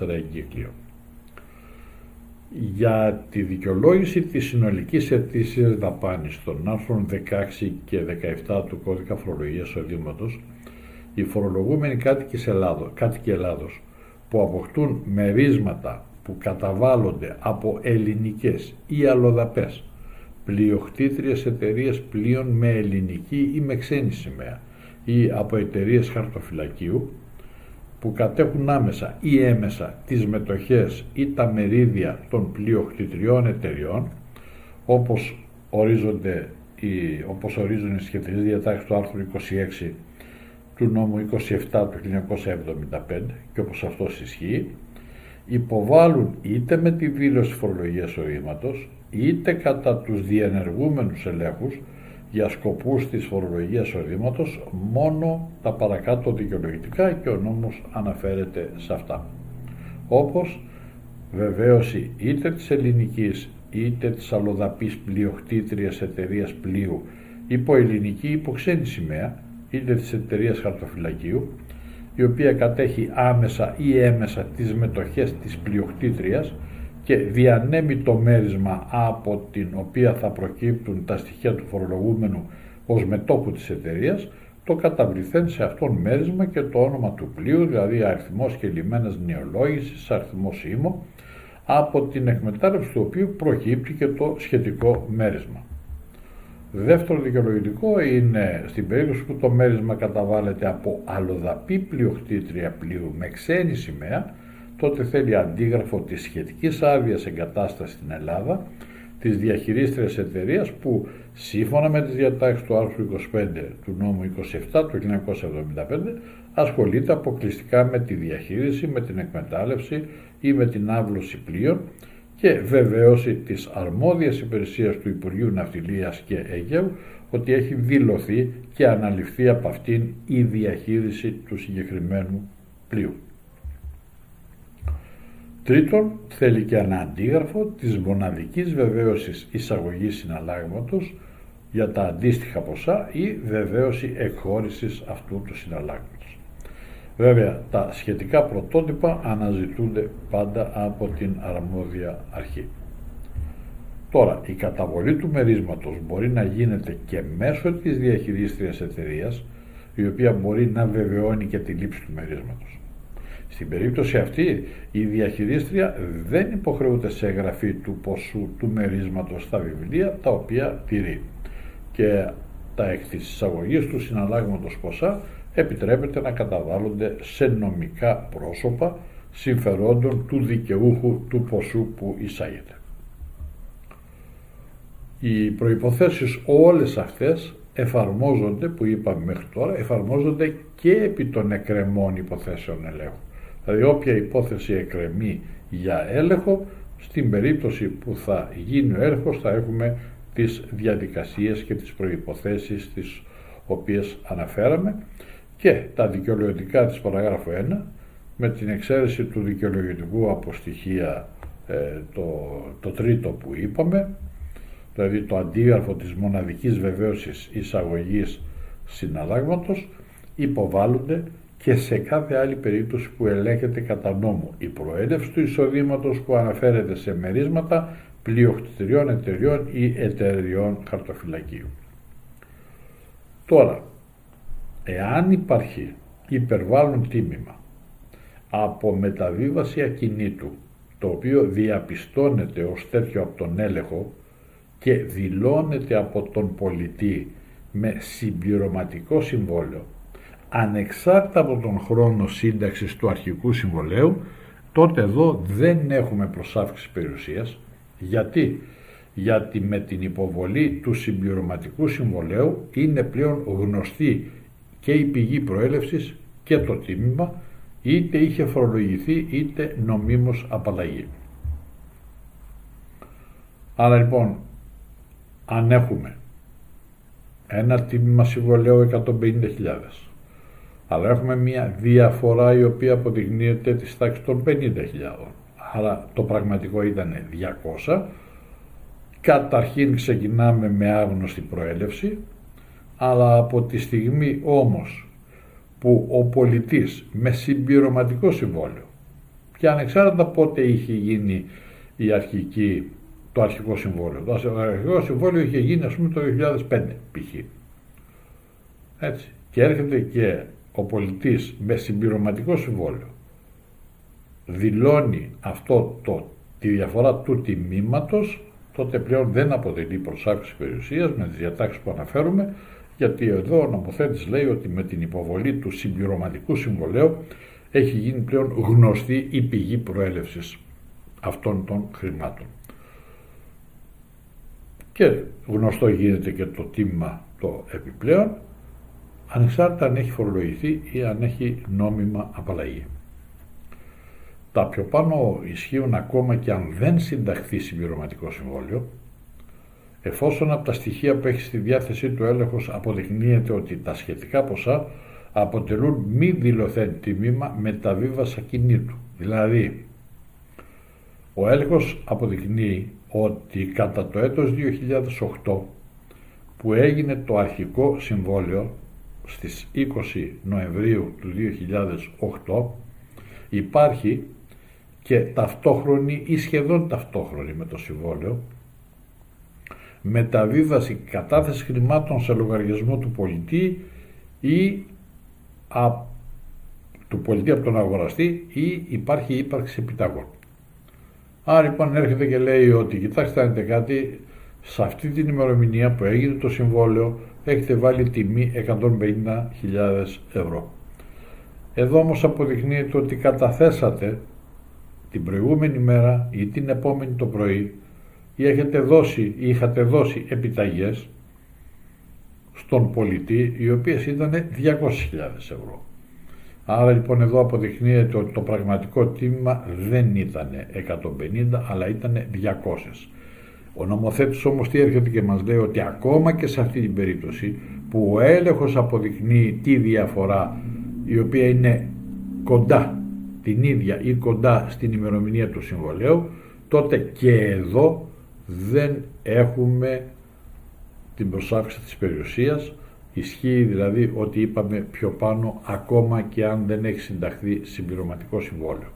2014 εγκύκλιο. Για τη δικαιολόγηση της συνολικής ετήσιας δαπάνης των άρθρων 16 και 17 του Κώδικα Φορολογίας Οδήματος, οι φορολογούμενοι κάτοικοι, Ελλάδος, κάτοικοι Ελλάδος που αποκτούν μερίσματα που καταβάλλονται από ελληνικές ή αλλοδαπές πλειοκτήτριες εταιρείες πλοίων με ελληνική ή με ξένη σημαία ή από εταιρείες χαρτοφυλακίου που κατέχουν άμεσα ή έμεσα τις μετοχές ή τα μερίδια των πλειοκτητριών εταιριών όπως ορίζονται οι, όπως ορίζουν οι σχετικές διατάξεις του άρθρου 26 του νόμου 27 του 1975 και όπως αυτός ισχύει υποβάλλουν είτε με τη δήλωση φορολογίας ορήματος είτε κατά τους διενεργούμενους ελέγχους για σκοπούς της φορολογίας οδήματος μόνο τα παρακάτω δικαιολογητικά και ο νόμος αναφέρεται σε αυτά. Όπως βεβαίωση είτε της ελληνικής είτε της αλλοδαπής πλειοκτήτριας εταιρείας πλοίου υπό ελληνική υπό ξένη σημαία είτε της εταιρείας χαρτοφυλακίου η οποία κατέχει άμεσα ή έμεσα τις μετοχές της πλειοκτήτριας και διανέμει το μέρισμα από την οποία θα προκύπτουν τα στοιχεία του φορολογούμενου ως μετόχου της εταιρείας, το καταβληθέν σε αυτόν μέρισμα και το όνομα του πλοίου, δηλαδή αριθμός και λιμένας νεολόγησης, αριθμός ήμο, από την εκμετάλλευση του οποίου προκύπτει και το σχετικό μέρισμα. Δεύτερο δικαιολογητικό είναι στην περίπτωση που το μέρισμα καταβάλλεται από αλλοδαπή πλειοκτήτρια πλοίου με ξένη σημαία, τότε θέλει αντίγραφο της σχετικής άδειας εγκατάστασης στην Ελλάδα της διαχειρίστριας εταιρείας που σύμφωνα με τις διατάξεις του άρθρου 25 του νόμου 27 του 1975 ασχολείται αποκλειστικά με τη διαχείριση, με την εκμετάλλευση ή με την άβλωση πλοίων και βεβαίωση της αρμόδιας υπηρεσίας του Υπουργείου Ναυτιλίας και Αιγαίου ότι έχει δηλωθεί και αναλυφθεί από αυτήν η διαχείριση του συγκεκριμένου πλοίου. Τρίτον, θέλει και ένα αντίγραφο της μοναδικής βεβαίωσης εισαγωγής συναλλάγματος για τα αντίστοιχα ποσά ή βεβαίωση εκχώρησης αυτού του συναλλάγματος. Βέβαια, τα σχετικά πρωτότυπα αναζητούνται πάντα από την αρμόδια αρχή. Τώρα, η καταβολή του μερίσματος μπορεί να γίνεται και μέσω της διαχειρίστριας εταιρείας, η οποία μπορεί να βεβαιώνει και τη λήψη του μερίσματος. Στην περίπτωση αυτή, η διαχειρίστρια δεν υποχρεούται σε εγγραφή του ποσού του μερίσματος στα βιβλία, τα οποία τηρεί. Και τα εκ της εισαγωγής του συναλλάγματος ποσά επιτρέπεται να καταβάλλονται σε νομικά πρόσωπα συμφερόντων του δικαιούχου του ποσού που εισάγεται. Οι προϋποθέσεις όλες αυτές εφαρμόζονται, που είπαμε μέχρι τώρα, εφαρμόζονται και επί των εκκρεμών υποθέσεων ελέγχου. Δηλαδή όποια υπόθεση εκκρεμεί για έλεγχο, στην περίπτωση που θα γίνει ο έλεγχος θα έχουμε τις διαδικασίες και τις προϋποθέσεις τις οποίες αναφέραμε και τα δικαιολογητικά της παραγράφου 1 με την εξαίρεση του δικαιολογητικού από στοιχεία ε, το, το τρίτο που είπαμε δηλαδή το αντίγραφο της μοναδικής βεβαίωσης εισαγωγής συναλλάγματος υποβάλλονται και σε κάθε άλλη περίπτωση που ελέγχεται κατά νόμο η προέλευση του εισοδήματος που αναφέρεται σε μερίσματα πλειοκτητηριών εταιριών ή εταιριών χαρτοφυλακίου. Τώρα, εάν υπάρχει υπερβάλλον τίμημα από μεταβίβαση ακινήτου το οποίο διαπιστώνεται ως τέτοιο από τον έλεγχο και δηλώνεται από τον πολιτή με συμπληρωματικό συμβόλαιο ανεξάρτητα από τον χρόνο σύνταξης του αρχικού συμβολέου τότε εδώ δεν έχουμε προσάυξη περιουσίας. Γιατί; Γιατί με την υποβολή του συμπληρωματικού συμβολέου είναι πλέον γνωστή και η πηγή προέλευσης και το τίμημα είτε είχε φορολογηθεί είτε νομίμως απαλλαγή. Άρα λοιπόν αν έχουμε ένα τίμημα συμβολέου 150.000 αλλά έχουμε μια διαφορά η οποία αποδεικνύεται της τάξης των 50.000 άρα το πραγματικό ήταν 200 καταρχήν ξεκινάμε με άγνωστη προέλευση αλλά από τη στιγμή όμως που ο πολιτής με συμπληρωματικό συμβόλαιο και ανεξάρτητα πότε είχε γίνει η αρχική το αρχικό συμβόλαιο. Το αρχικό συμβόλαιο είχε γίνει ας πούμε το 2005 π.χ. Έτσι. Και έρχεται και ο πολιτής με συμπληρωματικό συμβόλαιο δηλώνει αυτό το, τη διαφορά του τιμήματος τότε πλέον δεν αποτελεί προσάξη περιουσίας με τις διατάξεις που αναφέρουμε γιατί εδώ ο νομοθέτης λέει ότι με την υποβολή του συμπληρωματικού συμβολέου έχει γίνει πλέον γνωστή η πηγή προέλευσης αυτών των χρημάτων και γνωστό γίνεται και το τίμημα το επιπλέον ανεξάρτητα αν έχει φορολογηθεί ή αν έχει νόμιμα απαλλαγή. Τα πιο πάνω ισχύουν ακόμα και αν δεν συνταχθεί συμπληρωματικό συμβόλαιο εφόσον από τα στοιχεία που έχει στη διάθεσή του έλεγχος αποδεικνύεται ότι τα σχετικά ποσά αποτελούν μη δηλωθέν τιμήμα μεταβίβαση ακινήτου. Δηλαδή, ο έλεγχος αποδεικνύει ότι κατά το έτος 2008 που έγινε το αρχικό συμβόλαιο στις 20 Νοεμβρίου του 2008 υπάρχει και ταυτόχρονη ή σχεδόν ταυτόχρονη με το συμβόλαιο μεταβίβαση κατάθεση χρημάτων σε λογαριασμό του πολιτή ή α, του πολιτή από τον αγοραστή ή υπάρχει ύπαρξη επιταγών. Άρα λοιπόν έρχεται και λέει ότι κοιτάξτε αν κάτι, σε αυτή την ημερομηνία που έγινε το συμβόλαιο έχετε βάλει τιμή 150.000 ευρώ. Εδώ όμως αποδεικνύεται ότι καταθέσατε την προηγούμενη μέρα ή την επόμενη το πρωί ή έχετε δώσει ή είχατε δώσει επιταγές στον πολιτή οι οποίες ήταν 200.000 ευρώ. Άρα λοιπόν εδώ αποδεικνύεται ότι το πραγματικό τίμημα δεν ήταν 150 αλλά ήταν 200. Ο νομοθέτης όμως τι έρχεται και μας λέει ότι ακόμα και σε αυτή την περίπτωση που ο έλεγχος αποδεικνύει τη διαφορά η οποία είναι κοντά την ίδια ή κοντά στην ημερομηνία του συμβολέου τότε και εδώ δεν έχουμε την προσάφηση της περιουσίας ισχύει δηλαδή ότι είπαμε πιο πάνω ακόμα και αν δεν έχει συνταχθεί συμπληρωματικό συμβόλαιο.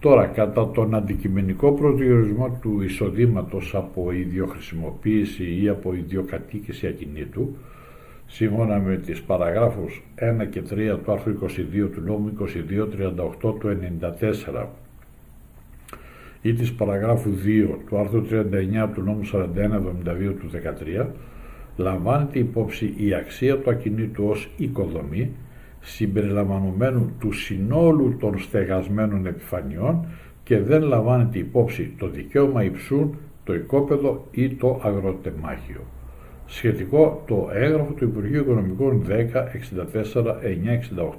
Τώρα, κατά τον αντικειμενικό προσδιορισμό του εισοδήματος από ιδιοχρησιμοποίηση ή από ιδιοκατοίκηση ακινήτου, σύμφωνα με τις παραγράφους 1 και 3 του άρθρου 22 του νόμου 2238 του 94 ή της παραγράφου 2 του άρθρου 39 του νόμου 4172 του 13, λαμβάνεται υπόψη η αξία του ακινήτου ως οικοδομή συμπεριλαμβανομένου του συνόλου των στεγασμένων επιφανειών και δεν λαμβάνεται υπόψη το δικαίωμα υψούν, το οικόπεδο ή το αγροτεμάχιο. Σχετικό το έγγραφο του Υπουργείου Οικονομικών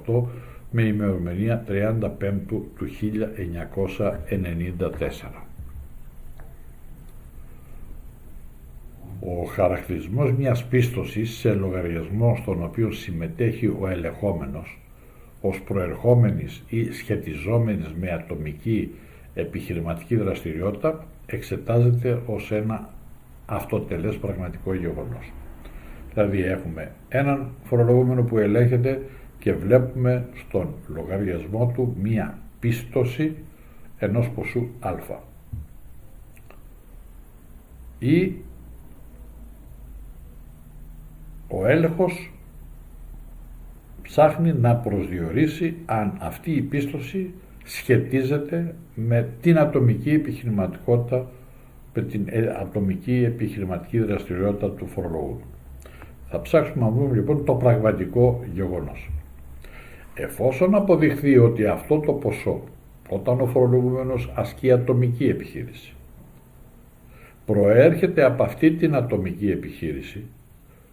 1064-968 με ημερομηνία 35 του 1994. Ο χαρακτηρισμός μιας πίστοσης σε λογαριασμό στον οποίο συμμετέχει ο ελεγχόμενος ως προερχόμενης ή σχετιζόμενης με ατομική επιχειρηματική δραστηριότητα εξετάζεται ως ένα αυτοτελές πραγματικό γεγονός. Δηλαδή έχουμε έναν φορολογούμενο που ελέγχεται και βλέπουμε στον λογαριασμό του μία πίστοση ενός ποσού α. Ή ο έλεγχος ψάχνει να προσδιορίσει αν αυτή η πίστοση σχετίζεται με την ατομική επιχειρηματικότητα, με την ε, ατομική επιχειρηματική δραστηριότητα του φορολογού. Θα ψάξουμε να βρούμε λοιπόν το πραγματικό γεγονός. Εφόσον αποδειχθεί ότι αυτό το ποσό, όταν ο φορολογούμενος ασκεί ατομική επιχείρηση, προέρχεται από αυτή την ατομική επιχείρηση,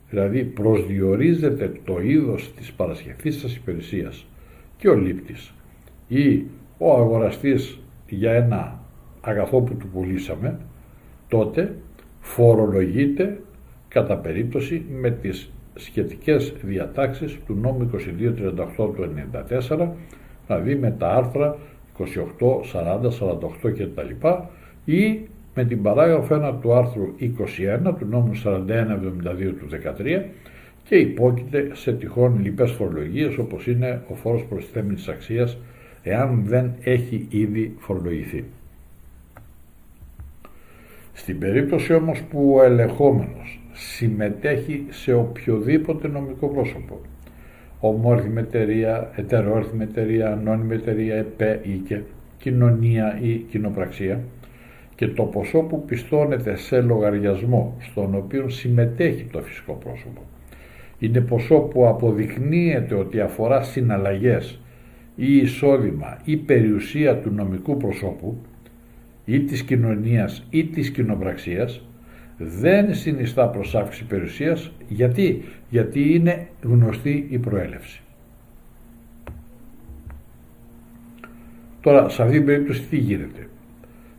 δηλαδή προσδιορίζεται το είδος της παρασχεθής σας υπηρεσίας και ο λήπτης ή ο αγοραστής για ένα αγαθό που του πουλήσαμε, τότε φορολογείται κατά περίπτωση με τις σχετικές διατάξεις του νόμου 2238 του 1994, δηλαδή με τα άρθρα 28, 40, 48 κτλ. ή με την παράγραφο 1 του άρθρου 21 του νόμου 4172 του 13 και υπόκειται σε τυχόν λοιπές φορολογίες όπως είναι ο φόρος προστιθέμενης αξίας εάν δεν έχει ήδη φορολογηθεί. Στην περίπτωση όμως που ο ελεγχόμενος συμμετέχει σε οποιοδήποτε νομικό πρόσωπο, ομόρθιμη εταιρεία, ετερόρθιμη εταιρεία, ανώνυμη εταιρεία, ΕΠΕ ή και κοινωνία ή κοινοπραξία, και το ποσό που πιστώνεται σε λογαριασμό στον οποίο συμμετέχει το φυσικό πρόσωπο. Είναι ποσό που αποδεικνύεται ότι αφορά συναλλαγές ή εισόδημα ή περιουσία του νομικού προσώπου ή της κοινωνίας ή της κοινοπραξίας δεν συνιστά προσάυξη περιουσίας γιατί, γιατί είναι γνωστή η προέλευση. Τώρα σε αυτή την περίπτωση τι γίνεται;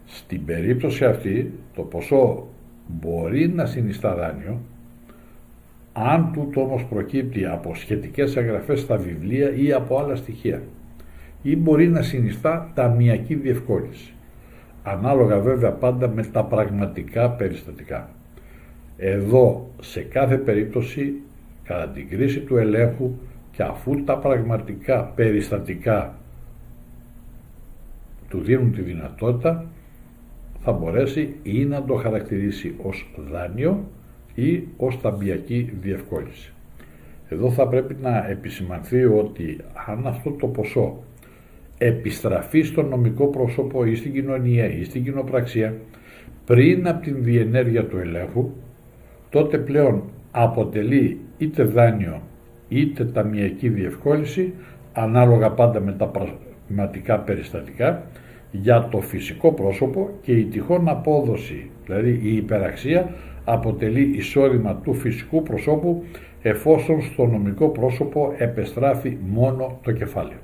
Στην περίπτωση αυτή το ποσό μπορεί να συνιστά δάνειο αν τούτο όμως προκύπτει από σχετικές εγγραφές στα βιβλία ή από άλλα στοιχεία ή μπορεί να συνιστά ταμιακή διευκόλυνση ανάλογα βέβαια πάντα με τα πραγματικά περιστατικά. Εδώ σε κάθε περίπτωση κατά την κρίση του ελέγχου και αφού τα πραγματικά περιστατικά του δίνουν τη δυνατότητα θα μπορέσει ή να το χαρακτηρίσει ως δάνειο ή ως ταμπιακή διευκόλυνση. Εδώ θα πρέπει να επισημανθεί ότι αν αυτό το ποσό επιστραφεί στο νομικό πρόσωπο ή στην κοινωνία ή στην κοινοπραξία πριν από την διενέργεια του ελέγχου, τότε πλέον αποτελεί είτε δάνειο είτε ταμιακή διευκόλυνση, ανάλογα πάντα με τα πραγματικά περιστατικά, για το φυσικό πρόσωπο και η τυχόν απόδοση, δηλαδή η υπεραξία, αποτελεί εισόδημα του φυσικού προσώπου εφόσον στο νομικό πρόσωπο επεστράφει μόνο το κεφάλαιο.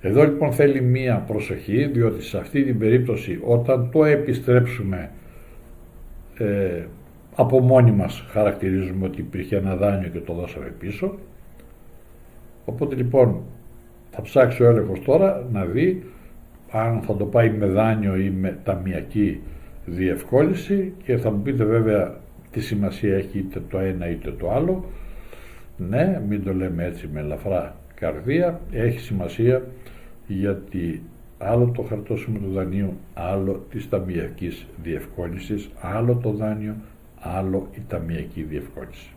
Εδώ λοιπόν θέλει μία προσοχή διότι σε αυτή την περίπτωση όταν το επιστρέψουμε ε, από μόνοι μας χαρακτηρίζουμε ότι υπήρχε ένα δάνειο και το δώσαμε πίσω. Οπότε λοιπόν θα ψάξει ο έλεγχος τώρα να δει αν θα το πάει με δάνειο ή με ταμιακή διευκόλυνση και θα μου πείτε βέβαια τι σημασία έχει είτε το ένα είτε το άλλο. Ναι μην το λέμε έτσι με ελαφρά καρδία έχει σημασία γιατί άλλο το χαρτόσημο του δανείου, άλλο της ταμιακής διευκόλυνσης, άλλο το δάνειο, άλλο η ταμιακή διευκόλυνση.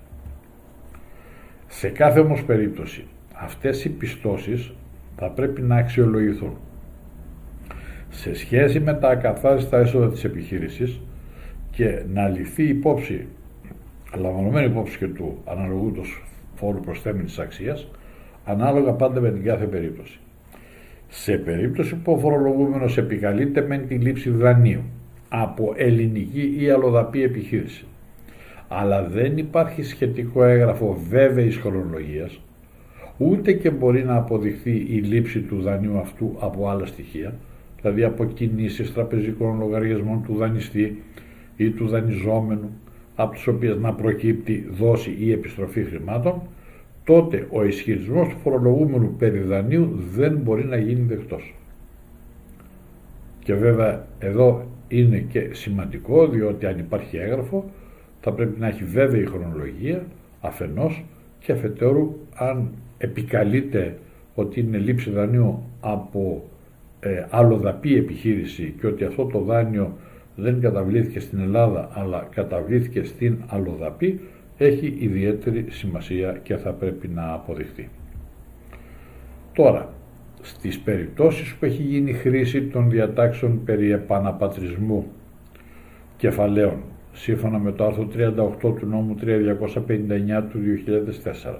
Σε κάθε όμως περίπτωση αυτές οι πιστώσεις θα πρέπει να αξιολογηθούν σε σχέση με τα ακαθάριστα έσοδα της επιχείρησης και να ληφθεί υπόψη, λαμβανωμένη υπόψη και του αναλογού του φόρου προσθέμενης αξίας, ανάλογα πάντα με την κάθε περίπτωση. Σε περίπτωση που ο φορολογούμενος επικαλείται με τη λήψη δανείου από ελληνική ή αλλοδαπή επιχείρηση, αλλά δεν υπάρχει σχετικό έγγραφο βέβαιης χρονολογίας, ούτε και μπορεί να αποδειχθεί η λήψη του δανείου αυτού από άλλα στοιχεία, δηλαδή από κινήσεις τραπεζικών λογαριασμών του δανειστή ή του δανειζόμενου, από τις οποίες να προκύπτει δόση ή επιστροφή χρημάτων, τότε ο ισχυρισμός του φορολογούμενου περί δανείου δεν μπορεί να γίνει δεκτός. Και βέβαια εδώ είναι και σημαντικό διότι αν υπάρχει έγγραφο θα πρέπει να έχει βέβαιη χρονολογία αφενός και αφετέρου αν επικαλείται ότι είναι λήψη δανείου από ε, αλλοδαπή επιχείρηση και ότι αυτό το δάνειο δεν καταβλήθηκε στην Ελλάδα αλλά καταβλήθηκε στην αλλοδαπή έχει ιδιαίτερη σημασία και θα πρέπει να αποδειχθεί. Τώρα, στις περιπτώσεις που έχει γίνει χρήση των διατάξεων περί επαναπατρισμού κεφαλαίων σύμφωνα με το άρθρο 38 του νόμου 3259 του 2004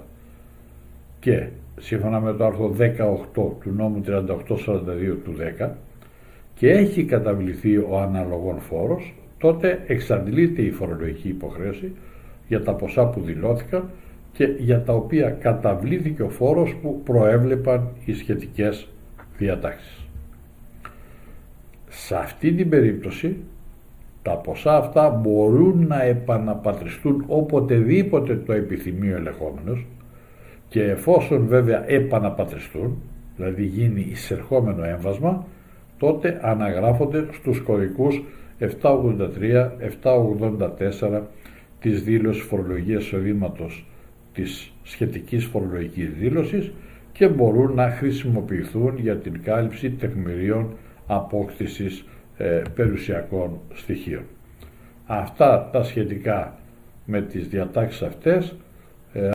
και σύμφωνα με το άρθρο 18 του νόμου 3842 του 10 και έχει καταβληθεί ο αναλογών φόρος, τότε εξαντλείται η φορολογική υποχρέωση για τα ποσά που δηλώθηκαν και για τα οποία καταβλήθηκε ο φόρος που προέβλεπαν οι σχετικές διατάξεις. Σε αυτή την περίπτωση τα ποσά αυτά μπορούν να επαναπατριστούν οποτεδήποτε το επιθυμεί ο ελεγχόμενος και εφόσον βέβαια επαναπατριστούν, δηλαδή γίνει εισερχόμενο έμβασμα, τότε αναγράφονται στους κωδικούς 783, 784 της δήλωσης φορολογίας εισοδήματος της σχετικής φορολογικής δήλωσης και μπορούν να χρησιμοποιηθούν για την κάλυψη τεκμηρίων απόκτησης ε, στοιχείων. Αυτά τα σχετικά με τις διατάξεις αυτές